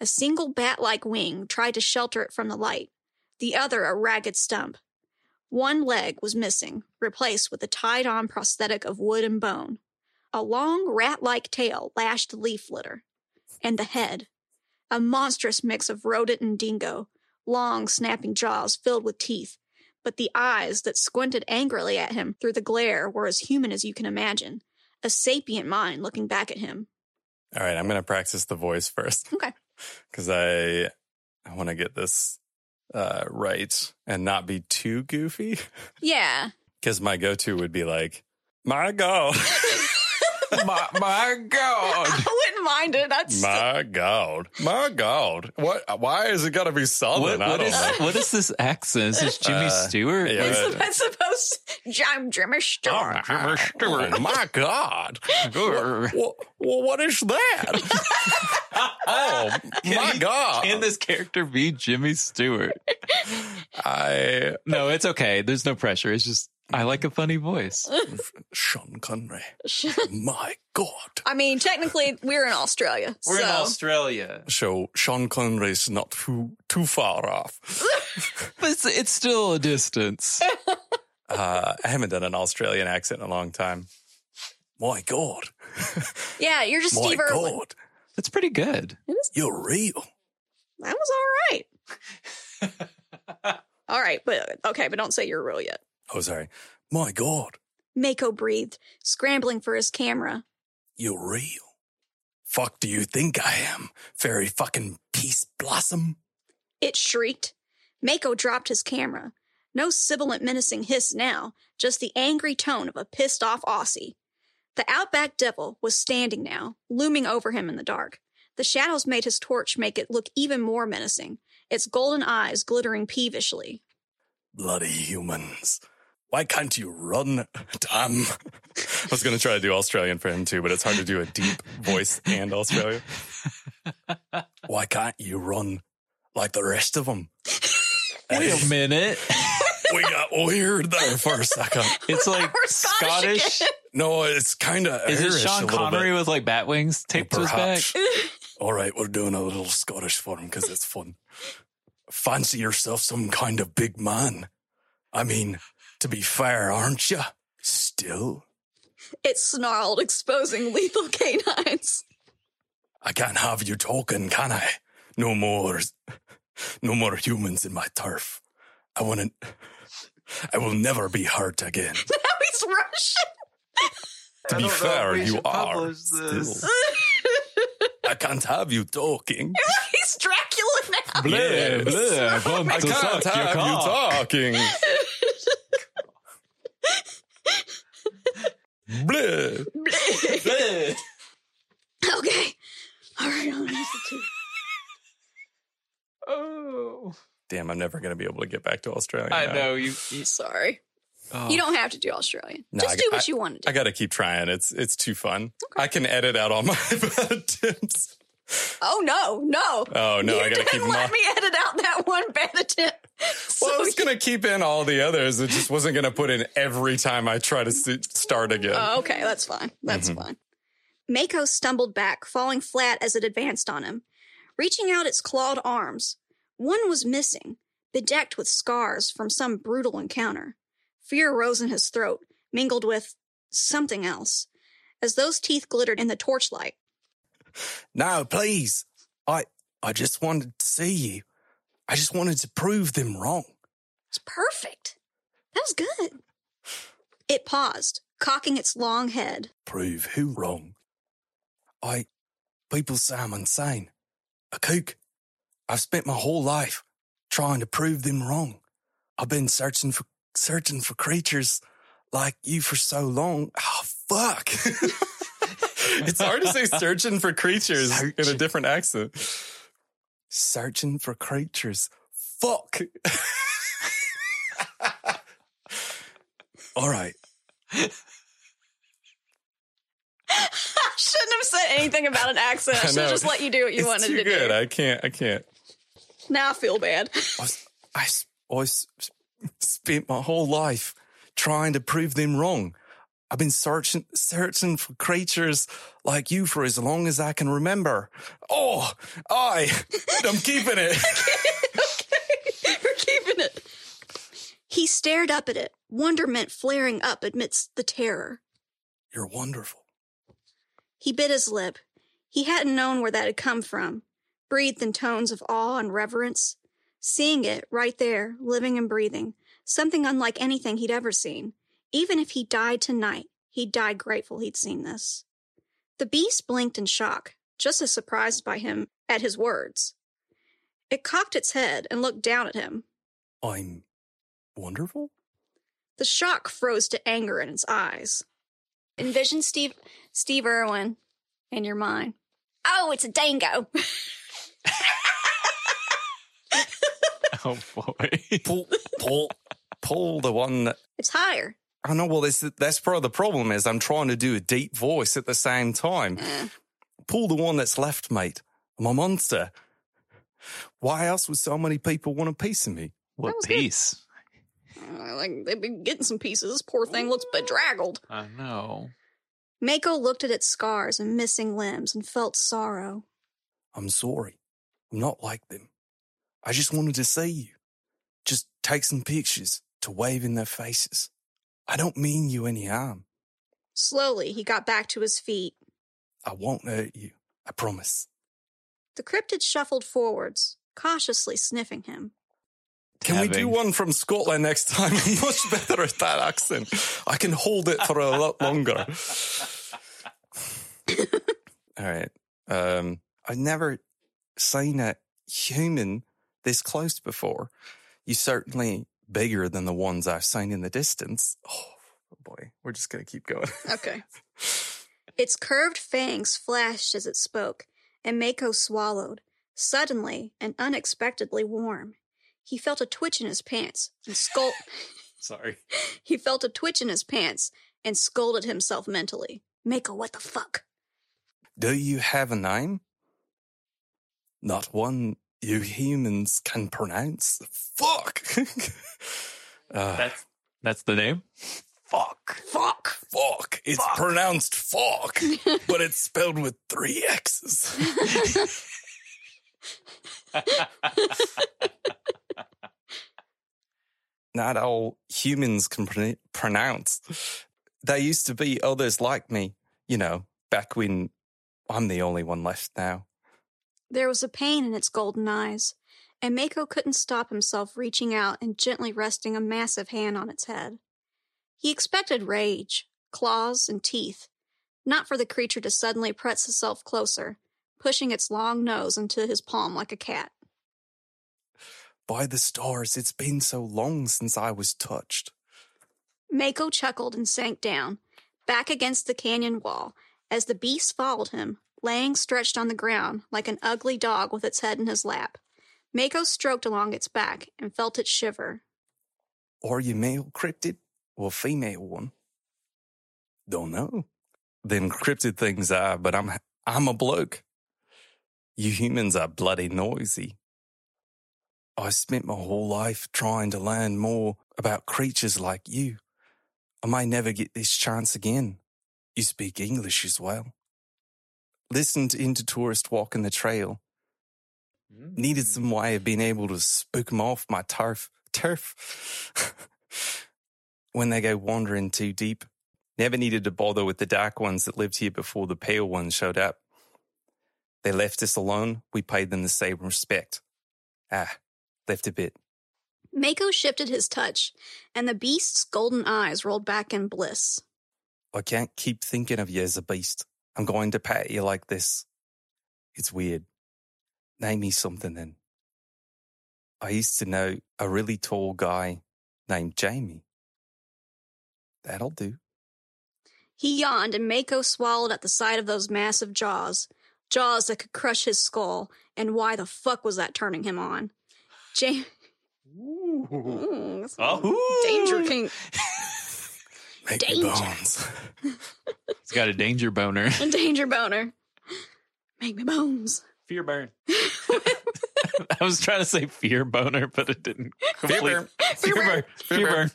A single bat like wing tried to shelter it from the light, the other a ragged stump. One leg was missing, replaced with a tied on prosthetic of wood and bone. A long rat like tail lashed leaf litter. And the head. A monstrous mix of rodent and dingo, long, snapping jaws filled with teeth. But the eyes that squinted angrily at him through the glare were as human as you can imagine. A sapient mind looking back at him. All right, I'm going to practice the voice first. Okay. Because I, I want to get this uh, right and not be too goofy. Yeah. Because my go to would be like, my God. my, my God. I wouldn't mind it. That's My God. My God. What? Why is it got to be Southern? What, I don't is, know. what is this accent? Is this Jimmy Uh, Stewart? yeah. It's, it's supposed to, I'm Jimmy Stewart. Jimmy Stewart. My God. Grr. Well, well, what is that? oh, my he- God. Can this character be Jimmy Stewart? I, No, it's okay. There's no pressure. It's just I like a funny voice. Sean Connery. My God. I mean, technically, we're in Australia. We're in so- Australia, So Sean Connery's not too too far off. but it's, it's still a distance. Uh, I haven't done an Australian accent in a long time. My God. Yeah, you're just My Steve Irwin. God. That's pretty good. You're real. That was all right. all right, but okay, but don't say you're real yet. Oh, sorry. My God. Mako breathed, scrambling for his camera. You're real. Fuck do you think I am? Fairy fucking peace blossom? It shrieked. Mako dropped his camera. No sibilant menacing hiss now, just the angry tone of a pissed off Aussie. The outback devil was standing now, looming over him in the dark. The shadows made his torch make it look even more menacing, its golden eyes glittering peevishly. Bloody humans. Why can't you run? Damn. I was going to try to do Australian for him too, but it's hard to do a deep voice and Australian. Why can't you run like the rest of them? Wait a minute. we got weird there for a second. It's like Scottish Scottish. No, it's kind of Is it Irish Sean a little Connery bit. with like bat wings taped to his back? Perhaps. All right, we're doing a little Scottish for him because it's fun. Fancy yourself some kind of big man. I mean, to be fair, aren't you? Still, It snarled, exposing lethal canines. I can't have you talking, can I? No more, no more humans in my turf. I want to. I will never be hurt again. Now he's Russian. To be fair, you are. Still. I can't have you talking. He's Dracula now. Yes. bleh, want I to can't suck your have you talking. Bleh. Bleh. Bleh. okay. All right, I'll use the two. Oh, Damn, I'm never going to be able to get back to Australia. I now. know you. you Sorry. oh. You don't have to do Australian. No, Just I- do what I- you want to do. I got to keep trying. It's it's too fun. I can edit out all my bad attempts. Oh no, no. Oh no, you I got to didn't keep let my. me edit out that one bad attempt. So Well, I was going to keep in all the others. It just wasn't going to put in every time I try to start again. Oh, okay, that's fine. That's Mhm. fine. Mako stumbled back, falling flat as it advanced on him. Reaching out its clawed arms, one was missing, bedecked with scars from some brutal encounter. Fear rose in his throat, mingled with something else, as those teeth glittered in the torchlight. No, please. I I just wanted to see you. I just wanted to prove them wrong. It's perfect. That was good. It paused, cocking its long head. Prove who wrong? I people say I'm insane. A kook. I've spent my whole life trying to prove them wrong. I've been searching for searching for creatures like you for so long. Oh, fuck. it's hard to say searching for creatures in a different accent. Searching for creatures. Fuck. All right. I shouldn't have said anything about an accent. I I should have just let you do what you it's wanted too to good. do. I can't. I can't. now I feel bad. I, s- I s- I s- spent my whole life trying to prove them wrong. I've been searching, searching for creatures like you for as long as I can remember. Oh, I, I'm keeping it. Okay, we're keeping it. He stared up at it, wonderment flaring up amidst the terror. You're wonderful. He bit his lip. He hadn't known where that had come from, breathed in tones of awe and reverence. Seeing it right there, living and breathing, something unlike anything he'd ever seen. Even if he died tonight, he'd die grateful he'd seen this. The beast blinked in shock, just as surprised by him at his words. It cocked its head and looked down at him. I'm wonderful. The shock froze to anger in its eyes. Envision Steve Steve Irwin in your mind. Oh, it's a dango. Oh boy. Pull, pull, pull the one that It's higher. I know. Well, this, that's part of the problem is I'm trying to do a deep voice at the same time. Eh. Pull the one that's left, mate. I'm a monster. Why else would so many people want a piece of me? What was good. piece? Uh, like they've been getting some pieces. This poor thing looks bedraggled. I know. Mako looked at its scars and missing limbs and felt sorrow. I'm sorry. I'm not like them. I just wanted to see you. Just take some pictures to wave in their faces. I don't mean you any harm. Slowly, he got back to his feet. I won't hurt you. I promise. The cryptid shuffled forwards, cautiously sniffing him. Can we do one from Scotland next time? I'm much better at that accent. I can hold it for a lot longer. All right. Um, I've never seen a human this close before. You certainly bigger than the ones I've seen in the distance. Oh boy, we're just gonna keep going. Okay. its curved fangs flashed as it spoke, and Mako swallowed, suddenly and unexpectedly warm. He felt a twitch in his pants and scold. Sorry. he felt a twitch in his pants and scolded himself mentally. Mako, what the fuck? Do you have a name? Not one you humans can pronounce. Fuck. uh, That's that's the name. Fuck. Fuck. fuck. It's Fuck. pronounced fuck, but it's spelled with three X's. Not all humans can pron- pronounce. There used to be others like me, you know, back when I'm the only one left now. There was a pain in its golden eyes, and Mako couldn't stop himself reaching out and gently resting a massive hand on its head. He expected rage, claws, and teeth, not for the creature to suddenly press itself closer, pushing its long nose into his palm like a cat. By the stars, it's been so long since I was touched. Mako chuckled and sank down, back against the canyon wall, as the beast followed him, laying stretched on the ground like an ugly dog with its head in his lap. Mako stroked along its back and felt it shiver. Are you male cryptid or female one? Don't know. Them cryptid things are, but I'm I'm a bloke. You humans are bloody noisy. I spent my whole life trying to learn more about creatures like you. I may never get this chance again. You speak English as well. Listened into tourist walking the trail. Needed some way of being able to spook 'em off my turf. Turf. when they go wandering too deep. Never needed to bother with the dark ones that lived here before the pale ones showed up. They left us alone. We paid them the same respect. Ah, left a bit. Mako shifted his touch, and the beast's golden eyes rolled back in bliss. I can't keep thinking of you as a beast. I'm going to pat you like this. It's weird. Name me something then. I used to know a really tall guy named Jamie. That'll do. He yawned, and Mako swallowed at the sight of those massive jaws. Jaws that could crush his skull. And why the fuck was that turning him on? Jamie. Ooh. Oh, danger kink. Make me Danger. bones. He's got a danger boner. A danger boner. Make me bones. Fear burn. I was trying to say fear boner, but it didn't. Fear complete- burn. Fear burn. Fear Fear burn.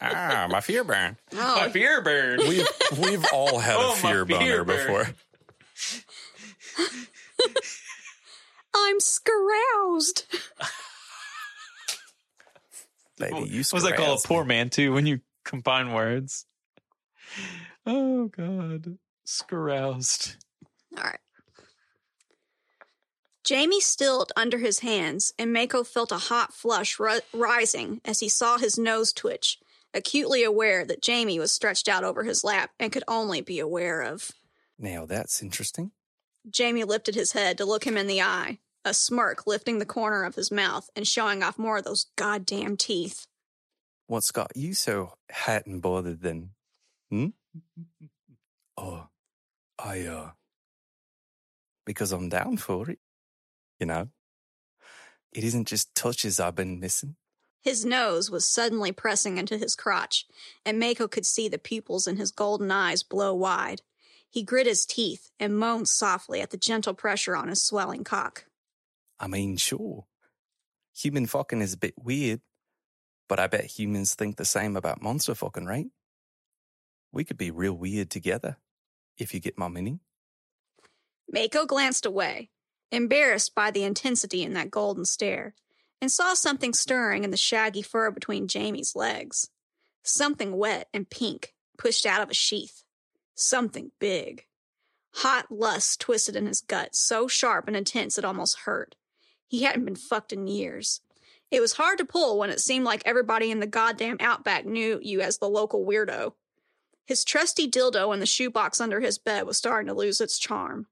Ah, my fear burn. My Oh, fear burn. We've we've all had Oh, a fear fear boner burn. before. I'm scaroused. Baby, you What was that called? A poor man too when you combine words. Oh God, scaroused. All right. Jamie stilled under his hands, and Mako felt a hot flush ri- rising as he saw his nose twitch, acutely aware that Jamie was stretched out over his lap and could only be aware of. Now that's interesting. Jamie lifted his head to look him in the eye, a smirk lifting the corner of his mouth and showing off more of those goddamn teeth. What's got you so hot and bothered then? Hmm? Oh, I, uh, because I'm down for it. You know? It isn't just touches I've been missing. His nose was suddenly pressing into his crotch, and Mako could see the pupils in his golden eyes blow wide. He grit his teeth and moaned softly at the gentle pressure on his swelling cock. I mean, sure. Human fucking is a bit weird, but I bet humans think the same about monster fucking, right? We could be real weird together, if you get my meaning. Mako glanced away, embarrassed by the intensity in that golden stare, and saw something stirring in the shaggy fur between Jamie's legs. Something wet and pink pushed out of a sheath. Something big. Hot lust twisted in his gut, so sharp and intense it almost hurt. He hadn't been fucked in years. It was hard to pull when it seemed like everybody in the goddamn outback knew you as the local weirdo. His trusty dildo in the shoebox under his bed was starting to lose its charm.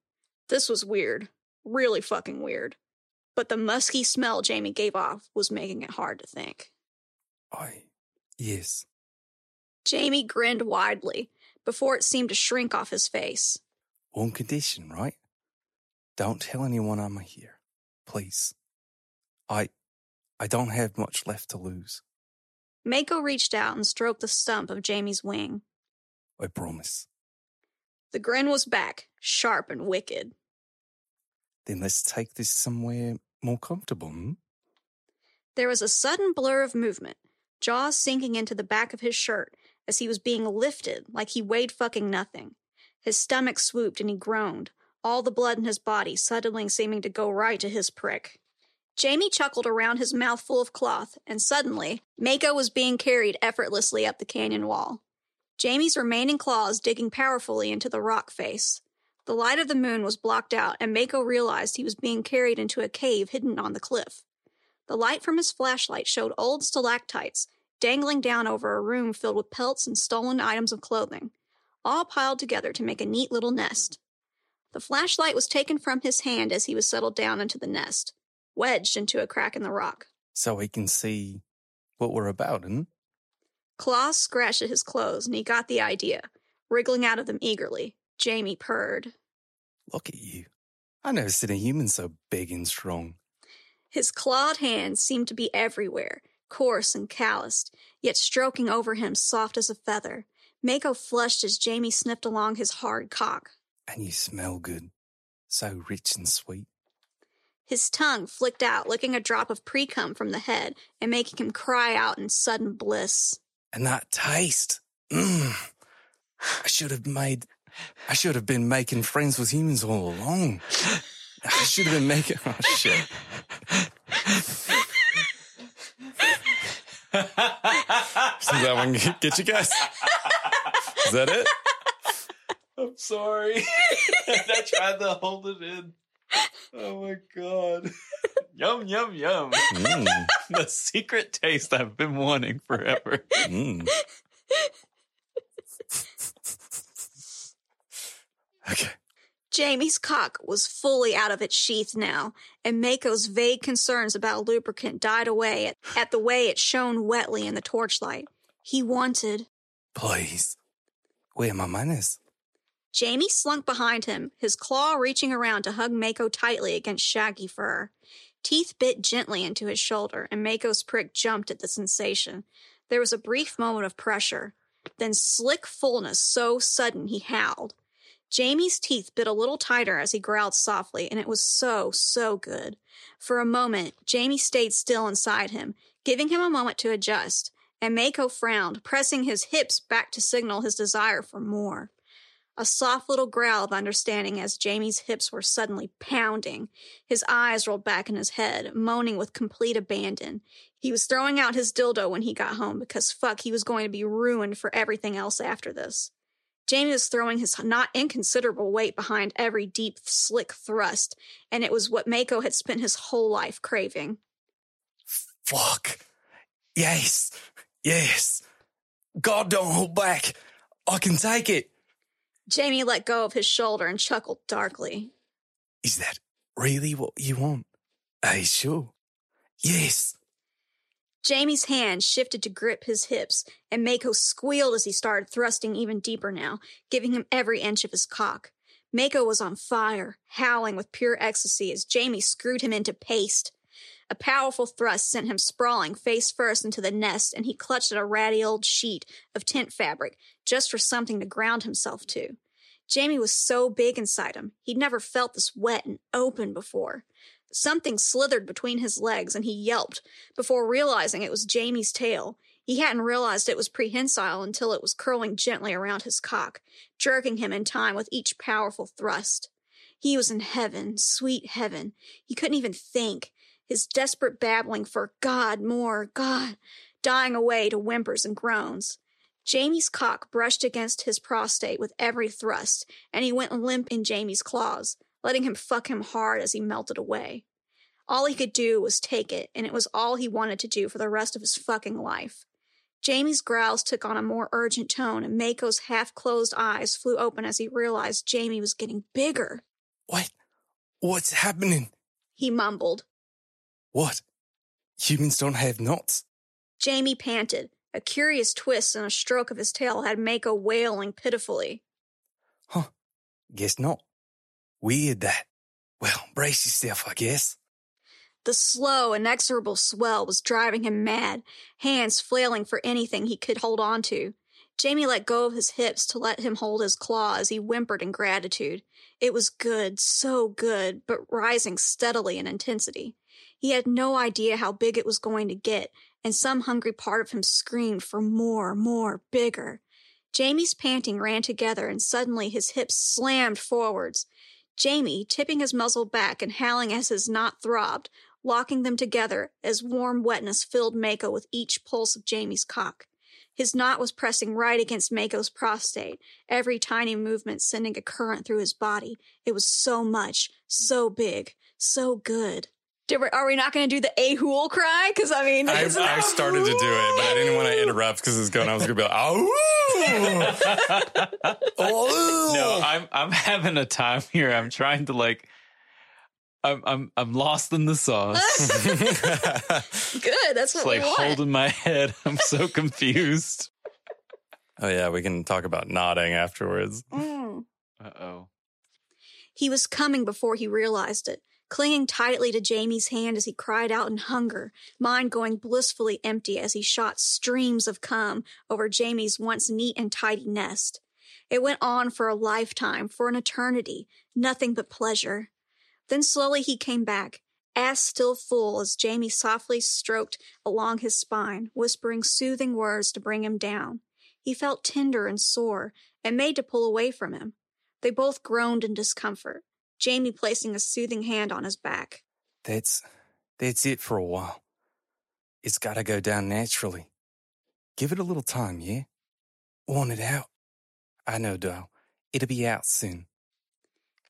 This was weird. Really fucking weird. But the musky smell Jamie gave off was making it hard to think. I, yes. Jamie grinned widely before it seemed to shrink off his face. On condition, right? Don't tell anyone I'm here. Please. I, I don't have much left to lose. Mako reached out and stroked the stump of Jamie's wing. I promise. The grin was back, sharp and wicked. Then let's take this somewhere more comfortable, hmm? There was a sudden blur of movement, jaws sinking into the back of his shirt as he was being lifted like he weighed fucking nothing. His stomach swooped and he groaned, all the blood in his body suddenly seeming to go right to his prick. Jamie chuckled around his mouth full of cloth, and suddenly, Mako was being carried effortlessly up the canyon wall. Jamie's remaining claws digging powerfully into the rock face. The light of the moon was blocked out, and Mako realized he was being carried into a cave hidden on the cliff. The light from his flashlight showed old stalactites dangling down over a room filled with pelts and stolen items of clothing, all piled together to make a neat little nest. The flashlight was taken from his hand as he was settled down into the nest, wedged into a crack in the rock. So we can see what we're about, hmm? Claws scratched at his clothes, and he got the idea. Wriggling out of them eagerly, Jamie purred. Look at you. I never seen a human so big and strong. His clawed hands seemed to be everywhere, coarse and calloused, yet stroking over him soft as a feather. Mako flushed as Jamie sniffed along his hard cock. And you smell good. So rich and sweet. His tongue flicked out, licking a drop of pre cum from the head and making him cry out in sudden bliss. And that taste. Mmm. I should have made, I should have been making friends with humans all along. I should have been making, oh shit. Does that one get you guys? Is that it? I'm sorry. I tried to hold it in. Oh my god. yum yum yum. Mm, The secret taste I've been wanting forever. mm. Okay. Jamie's cock was fully out of its sheath now, and Mako's vague concerns about lubricant died away at, at the way it shone wetly in the torchlight. He wanted Please. Where my manners? Jamie slunk behind him, his claw reaching around to hug Mako tightly against shaggy fur. Teeth bit gently into his shoulder, and Mako's prick jumped at the sensation. There was a brief moment of pressure, then slick fullness so sudden he howled. Jamie's teeth bit a little tighter as he growled softly, and it was so, so good. For a moment, Jamie stayed still inside him, giving him a moment to adjust, and Mako frowned, pressing his hips back to signal his desire for more. A soft little growl of understanding as Jamie's hips were suddenly pounding. His eyes rolled back in his head, moaning with complete abandon. He was throwing out his dildo when he got home because fuck, he was going to be ruined for everything else after this. Jamie was throwing his not inconsiderable weight behind every deep, slick thrust, and it was what Mako had spent his whole life craving. Fuck. Yes. Yes. God, don't hold back. I can take it. Jamie let go of his shoulder and chuckled darkly. Is that really what you want? Are you sure? Yes. Jamie's hand shifted to grip his hips, and Mako squealed as he started thrusting even deeper now, giving him every inch of his cock. Mako was on fire, howling with pure ecstasy as Jamie screwed him into paste. A powerful thrust sent him sprawling face first into the nest, and he clutched at a ratty old sheet of tent fabric just for something to ground himself to. Jamie was so big inside him, he'd never felt this wet and open before. Something slithered between his legs, and he yelped before realizing it was Jamie's tail. He hadn't realized it was prehensile until it was curling gently around his cock, jerking him in time with each powerful thrust. He was in heaven, sweet heaven. He couldn't even think his desperate babbling for God, more, God, dying away to whimpers and groans. Jamie's cock brushed against his prostate with every thrust, and he went limp in Jamie's claws, letting him fuck him hard as he melted away. All he could do was take it, and it was all he wanted to do for the rest of his fucking life. Jamie's growls took on a more urgent tone, and Mako's half closed eyes flew open as he realized Jamie was getting bigger. What? What's happening? He mumbled. What? Humans don't have knots? Jamie panted. A curious twist and a stroke of his tail had Mako wailing pitifully. Huh. Guess not. Weird that. Well, brace yourself, I guess. The slow, inexorable swell was driving him mad, hands flailing for anything he could hold on to. Jamie let go of his hips to let him hold his claw as he whimpered in gratitude. It was good, so good, but rising steadily in intensity. He had no idea how big it was going to get, and some hungry part of him screamed for more, more, bigger. Jamie's panting ran together, and suddenly his hips slammed forwards. Jamie, tipping his muzzle back and howling as his knot throbbed, locking them together as warm wetness filled Mako with each pulse of Jamie's cock. His knot was pressing right against Mako's prostate, every tiny movement sending a current through his body. It was so much, so big, so good. Did we, are we not going to do the Ahool cry? Because I mean, I, I started to do it, but I didn't want to interrupt because it's going. I was going to be like, oh, oh. No, I'm I'm having a time here. I'm trying to like I'm I'm I'm lost in the sauce. good. That's It's what like we want. It's like holding my head. I'm so confused. oh yeah, we can talk about nodding afterwards. Mm. Uh oh. He was coming before he realized it, clinging tightly to Jamie's hand as he cried out in hunger, mind going blissfully empty as he shot streams of cum over Jamie's once neat and tidy nest. It went on for a lifetime, for an eternity, nothing but pleasure. Then slowly he came back, ass still full as Jamie softly stroked along his spine, whispering soothing words to bring him down. He felt tender and sore, and made to pull away from him. They both groaned in discomfort, Jamie placing a soothing hand on his back. That's that's it for a while. It's got to go down naturally. Give it a little time, yeah. Want it out? I know, doll. It'll be out soon.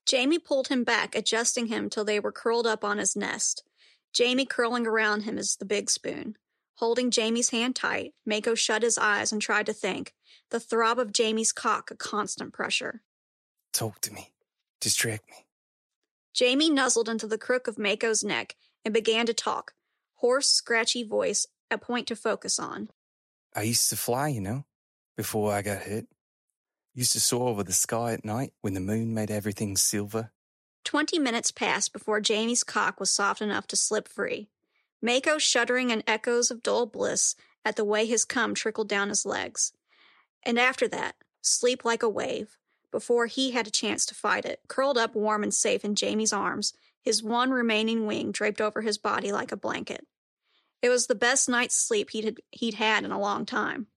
Jamie pulled him back, adjusting him till they were curled up on his nest. Jamie curling around him as the big spoon. Holding Jamie's hand tight, Mako shut his eyes and tried to think, the throb of Jamie's cock a constant pressure. Talk to me. Distract me. Jamie nuzzled into the crook of Mako's neck and began to talk, hoarse, scratchy voice, a point to focus on. I used to fly, you know. before I got hit. Used to soar over the sky at night when the moon made everything silver. Twenty minutes passed before Jamie's cock was soft enough to slip free. Mako shuddering in echoes of dull bliss at the way his cum trickled down his legs. And after that, sleep like a wave, before he had a chance to fight it, curled up warm and safe in Jamie's arms, his one remaining wing draped over his body like a blanket. It was the best night's sleep he'd had, he'd had in a long time.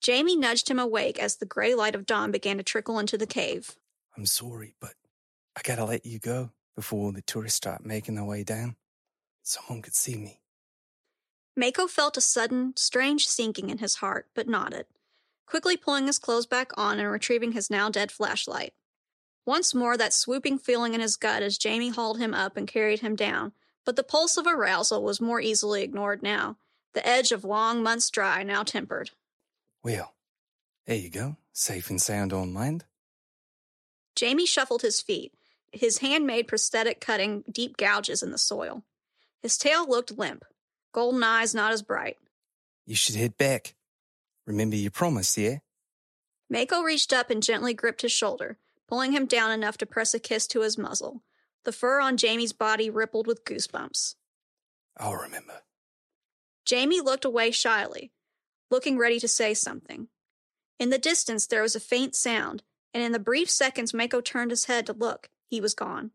Jamie nudged him awake as the gray light of dawn began to trickle into the cave. I'm sorry, but I gotta let you go before the tourists start making their way down. Someone could see me. Mako felt a sudden, strange sinking in his heart, but nodded, quickly pulling his clothes back on and retrieving his now dead flashlight. Once more, that swooping feeling in his gut as Jamie hauled him up and carried him down, but the pulse of arousal was more easily ignored now, the edge of long months dry now tempered. Well, there you go. Safe and sound on land. Jamie shuffled his feet, his handmade prosthetic cutting deep gouges in the soil. His tail looked limp, golden eyes not as bright. You should head back. Remember your promise, yeah? Mako reached up and gently gripped his shoulder, pulling him down enough to press a kiss to his muzzle. The fur on Jamie's body rippled with goosebumps. I'll remember. Jamie looked away shyly, looking ready to say something. In the distance, there was a faint sound, and in the brief seconds Mako turned his head to look, he was gone.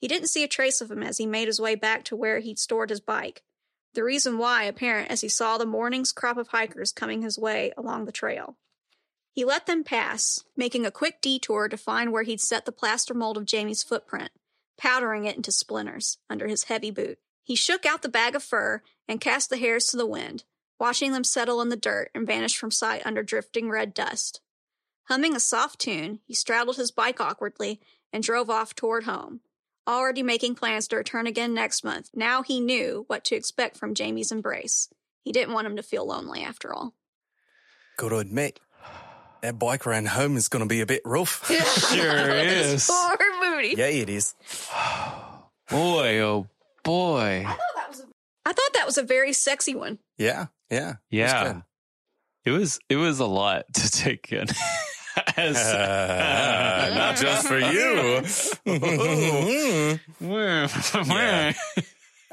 He didn't see a trace of him as he made his way back to where he'd stored his bike. The reason why apparent as he saw the morning's crop of hikers coming his way along the trail. He let them pass, making a quick detour to find where he'd set the plaster mold of Jamie's footprint, powdering it into splinters under his heavy boot. He shook out the bag of fur and cast the hairs to the wind, watching them settle in the dirt and vanish from sight under drifting red dust. Humming a soft tune, he straddled his bike awkwardly and drove off toward home, already making plans to return again next month. Now he knew what to expect from Jamie's embrace. He didn't want him to feel lonely after all. Gotta admit, that bike ride home is gonna be a bit rough. Sure is. Poor Moody. yeah, it is. Boy, oh boy. I thought that was a very sexy one. Yeah, yeah. it was Yeah. good. It was it was a lot to take in. As, Uh, not just for you.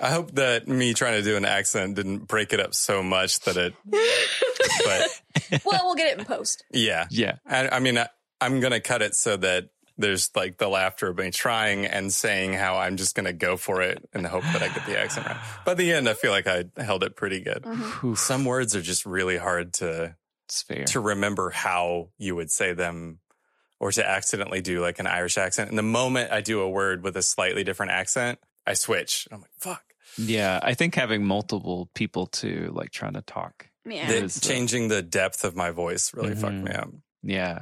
I hope that me trying to do an accent didn't break it up so much that it. But well, we'll get it in post. yeah, yeah. I, I mean, I, I'm gonna cut it so that there's like the laughter of me trying and saying how I'm just gonna go for it and hope that I get the accent right. By the end, I feel like I held it pretty good. Whew, Some words are just really hard to it's fair. to remember how you would say them or to accidentally do like an Irish accent. And the moment I do a word with a slightly different accent, I switch. I'm like, fuck. Yeah, I think having multiple people to like trying to talk. Yeah. The- uh, changing the depth of my voice really fucked Mhm. me up. Yeah.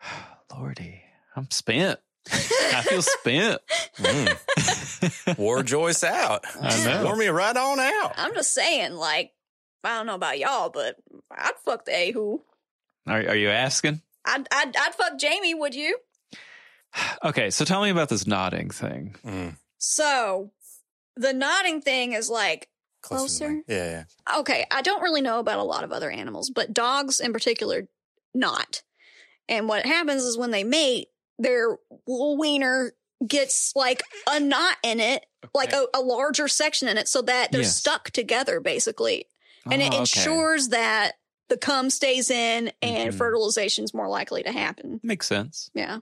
Lordy, I'm spent. I feel spent. Mm. Wore Joyce out. I know. Wore me right on out. I'm just saying, like, I don't know about y'all, but I'd fuck the ahool. Are, are you asking? I'd, I'd, I'd fuck Jamie, would you? Okay, so tell me about this knotting thing. Mm. So, the knotting thing is like, Closer. Closer? Yeah, yeah. okay, I don't really know about a lot of other animals, but dogs in particular, not. And what happens is when they mate, their little wiener gets like a knot in it, like a, a larger section in it, so that they're Yes. stuck together basically. And Oh, it okay. ensures that the cum stays in and Mhm. is more likely to happen. Makes sense. Yeah.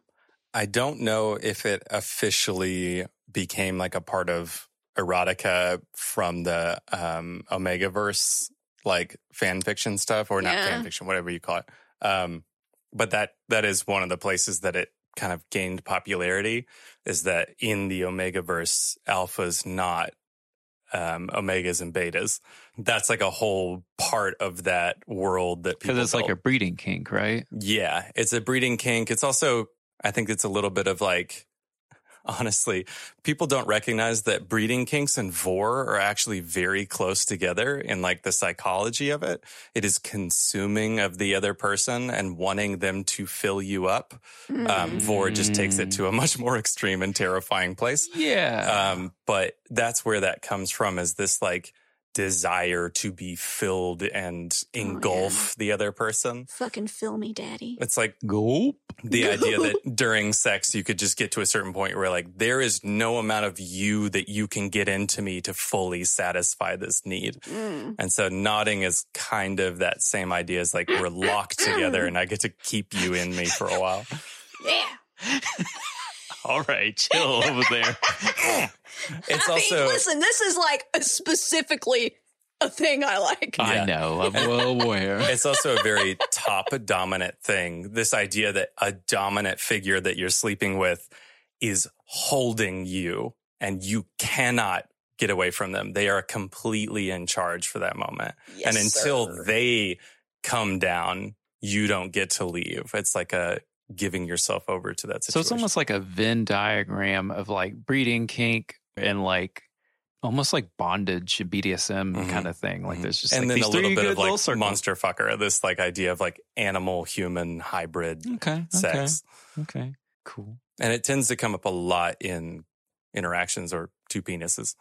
I don't know if it officially became like a part of erotica from the um Omegaverse, like fan fiction stuff, or not Yeah. fan fiction, whatever you call it. Um, but that that is one of the places that it kind of gained popularity. Is that in the Omegaverse, alphas not um omegas and betas. That's like a whole part of that world that Because it's like a breeding kink, right? Yeah, it's a breeding kink. It's also, I think it's a little bit of like, honestly, people don't recognize that breeding kinks and vore are actually very close together in like the psychology of it. It is consuming of the other person and wanting them to fill you up. Um, vore just takes it to a much more extreme and terrifying place. Yeah. Um, but that's where that comes from is this like desire to be filled and Oh, yeah. engulf the other person. Fucking fill me, daddy. It's like Gulp. the idea that during sex you could just get to a certain point where like there is no amount of you that you can get into me to fully satisfy this need. Mm. And so knotting is kind of that same idea as like we're locked together and I get to keep you in me for a while. Yeah. All right, chill over there. It's I also mean, listen, this is like a specifically a thing I like. Yeah. I know. I'm well aware. it's also a very top dominant thing. This idea that a dominant figure that you're sleeping with is holding you and you cannot get away from them. They are completely in charge for that moment. Yes, and until sir. they come down, you don't get to leave. It's like a giving yourself over to that situation. So it's almost like a Venn diagram of like breeding kink and like almost like bondage, BDSM Mhm. kind of thing. Like Mhm. there's just and like then these a little bit of like circles. monster fucker, this like idea of like animal human hybrid Okay. sex. Okay. Okay. Cool. And it tends to come up a lot in interactions or two penises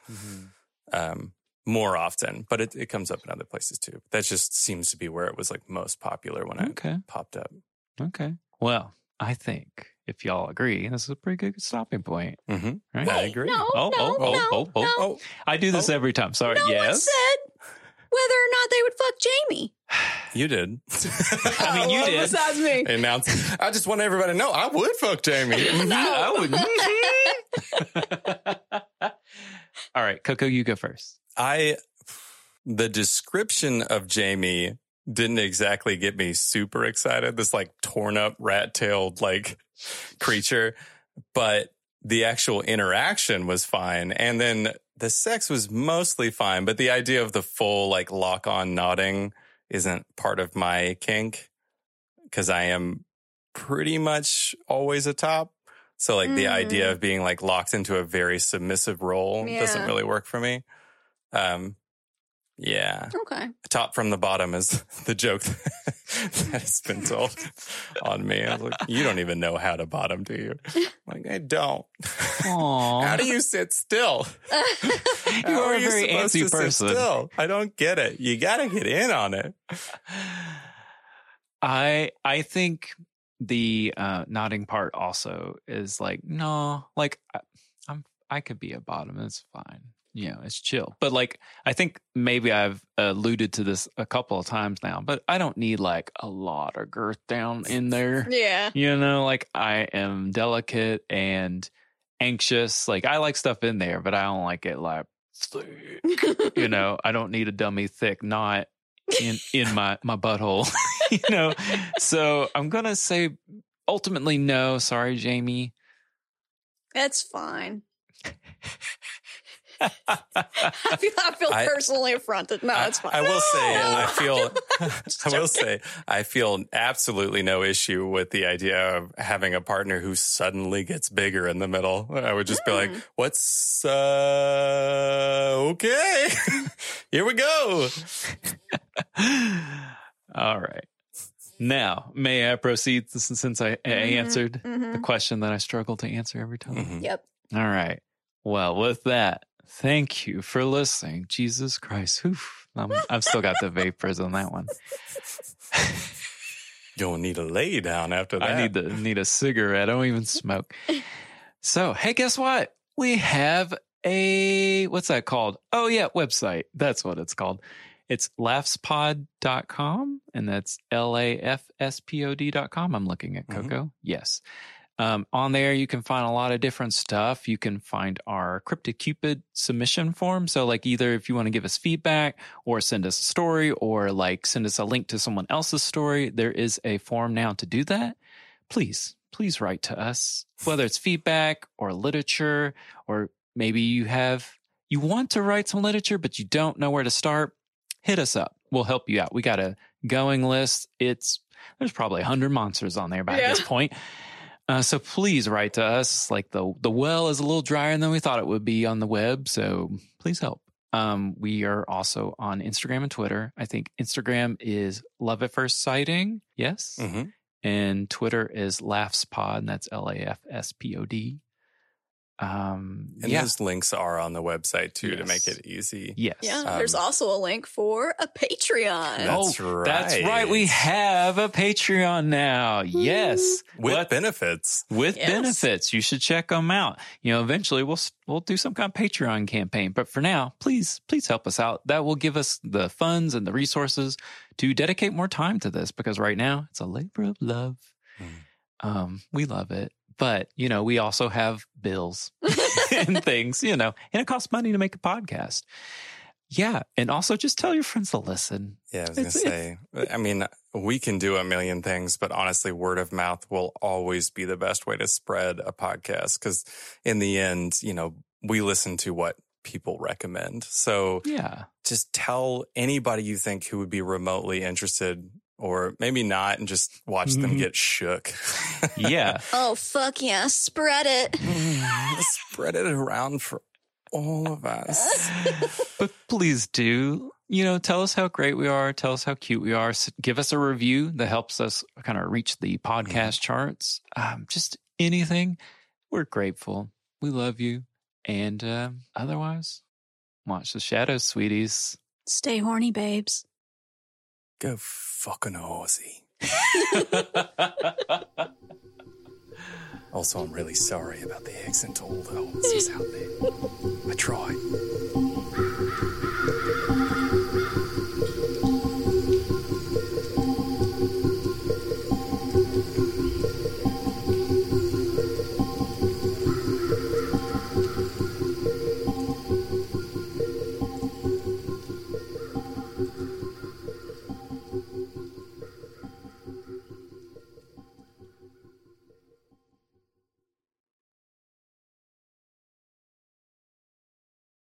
um, more often, but it, it comes up in other places too. That just seems to be where it was like most popular when it popped up. Okay. Well, I think if y'all agree, this is a pretty good stopping point, Mm-hmm. right? I agree. No, Oh, no, oh, oh, no, oh, oh, no. Oh, I do this Oh. every time. Sorry. no one yes. said whether or not they would fuck Jamie. you did. I mean, you did. Besides me. Announce. I just want everybody to know I would fuck Jamie. Mhm, I would. All right, Coco, you go first. I, the description of Jamie didn't exactly get me super excited. This like torn up rat tailed like creature, but the actual interaction was fine. And then the sex was mostly fine, but the idea of the full like lock on knotting isn't part of my kink because I am pretty much always a top. So like the Mm. idea of being like locked into a very submissive role doesn't really work for me. Um, yeah, Okay. top from the bottom is the joke that has been told on me. I was like, you don't even know how to bottom, do you? I'm like, I don't. Aww. How do you sit still? You How are a you very antsy to sit person. Still? I don't get it. You got to get in on it. I I think the uh, knotting part also is like no, like I, I'm I could be a bottom. It's fine. You know, it's chill. But like I think maybe I've alluded to this a couple of times now. But I don't need like a lot of girth down in there. Yeah. You know, like I am delicate and anxious. Like I like stuff in there, but I don't like it like thick. You know, I don't need a dummy thick knot in in my my butthole. you know, so I'm gonna say ultimately no. Sorry, Jamie. That's fine. I feel, I feel I- personally affronted. No, I, it's fine. I will say, No. I feel, I will say, I feel absolutely no issue with the idea of having a partner who suddenly gets bigger in the middle. I would just be like, Mm. what's, uh, okay, here we go. All right. Now, may I proceed since I, I Mhm, answered the mhm. question that I struggle to answer every time? Mhm. Yep. All right. Well, with that, thank you for listening. Jesus Christ. Oof. I'm, I've still got the vapors on that one. You'll need a lay down after that. I need to need a cigarette. I don't even smoke. So, hey, guess what? We have a what's that called? Oh yeah, website. That's what it's called. It's lafspod.com and that's L A F S P O D.com. I'm looking at Mhm. Coco. Yes. Um, on there, you can find a lot of different stuff. You can find our Cryptic Cupid submission form. So, like, either if you want to give us feedback or send us a story or like send us a link to someone else's story, there is a form now to do that. Please, please write to us, whether it's feedback or literature, or maybe you have, you want to write some literature, but you don't know where to start. Hit us up. We'll help you out. We got a going list. It's, there's probably 100 monsters on there by Yeah. this point. Uh, so please write to us. Like the the well is a little drier than we thought it would be on the web. So please help. Um, we are also on Instagram and Twitter. I think Instagram is Love at First Sighting. Yes. Mhm. And Twitter is Laughs Pod, and that's L A F S P O D. Um, And yeah. those links are on the website too to make it easy. yes. Yeah, Um, there's also a link for a Patreon. That's oh, That's right. We have a Patreon now. Yes. With What- benefits. with Yes. benefits. You should check them out. You know, eventually we'll we'll do some kind of Patreon campaign, but for now, please please help us out. That will give us the funds and the resources to dedicate more time to this because right now it's a labor of love. Mm. Um, we love it, but you know, we also have bills and things, you know, and it costs money to make a podcast. Yeah, and also just tell your friends to listen. Yeah, I was going to It's- say, uh, I mean, we can do a million things, but honestly, word of mouth will always be the best way to spread a podcast because in the end, you know, we listen to what people recommend. So Yeah. just tell anybody you think who would be remotely interested or maybe not and just watch them Mhm. get shook. Yeah. Oh fuck yeah, spread it. Spread it around for all of us. but please do you know tell us how great we are tell us how cute we are give us a review that helps us kind of reach the podcast charts um, just anything we're grateful we love you and um, otherwise watch the shadows sweeties Stay horny, babes. Go fucking horsey. Also, I'm really sorry about the accent all the horses out there. I tried.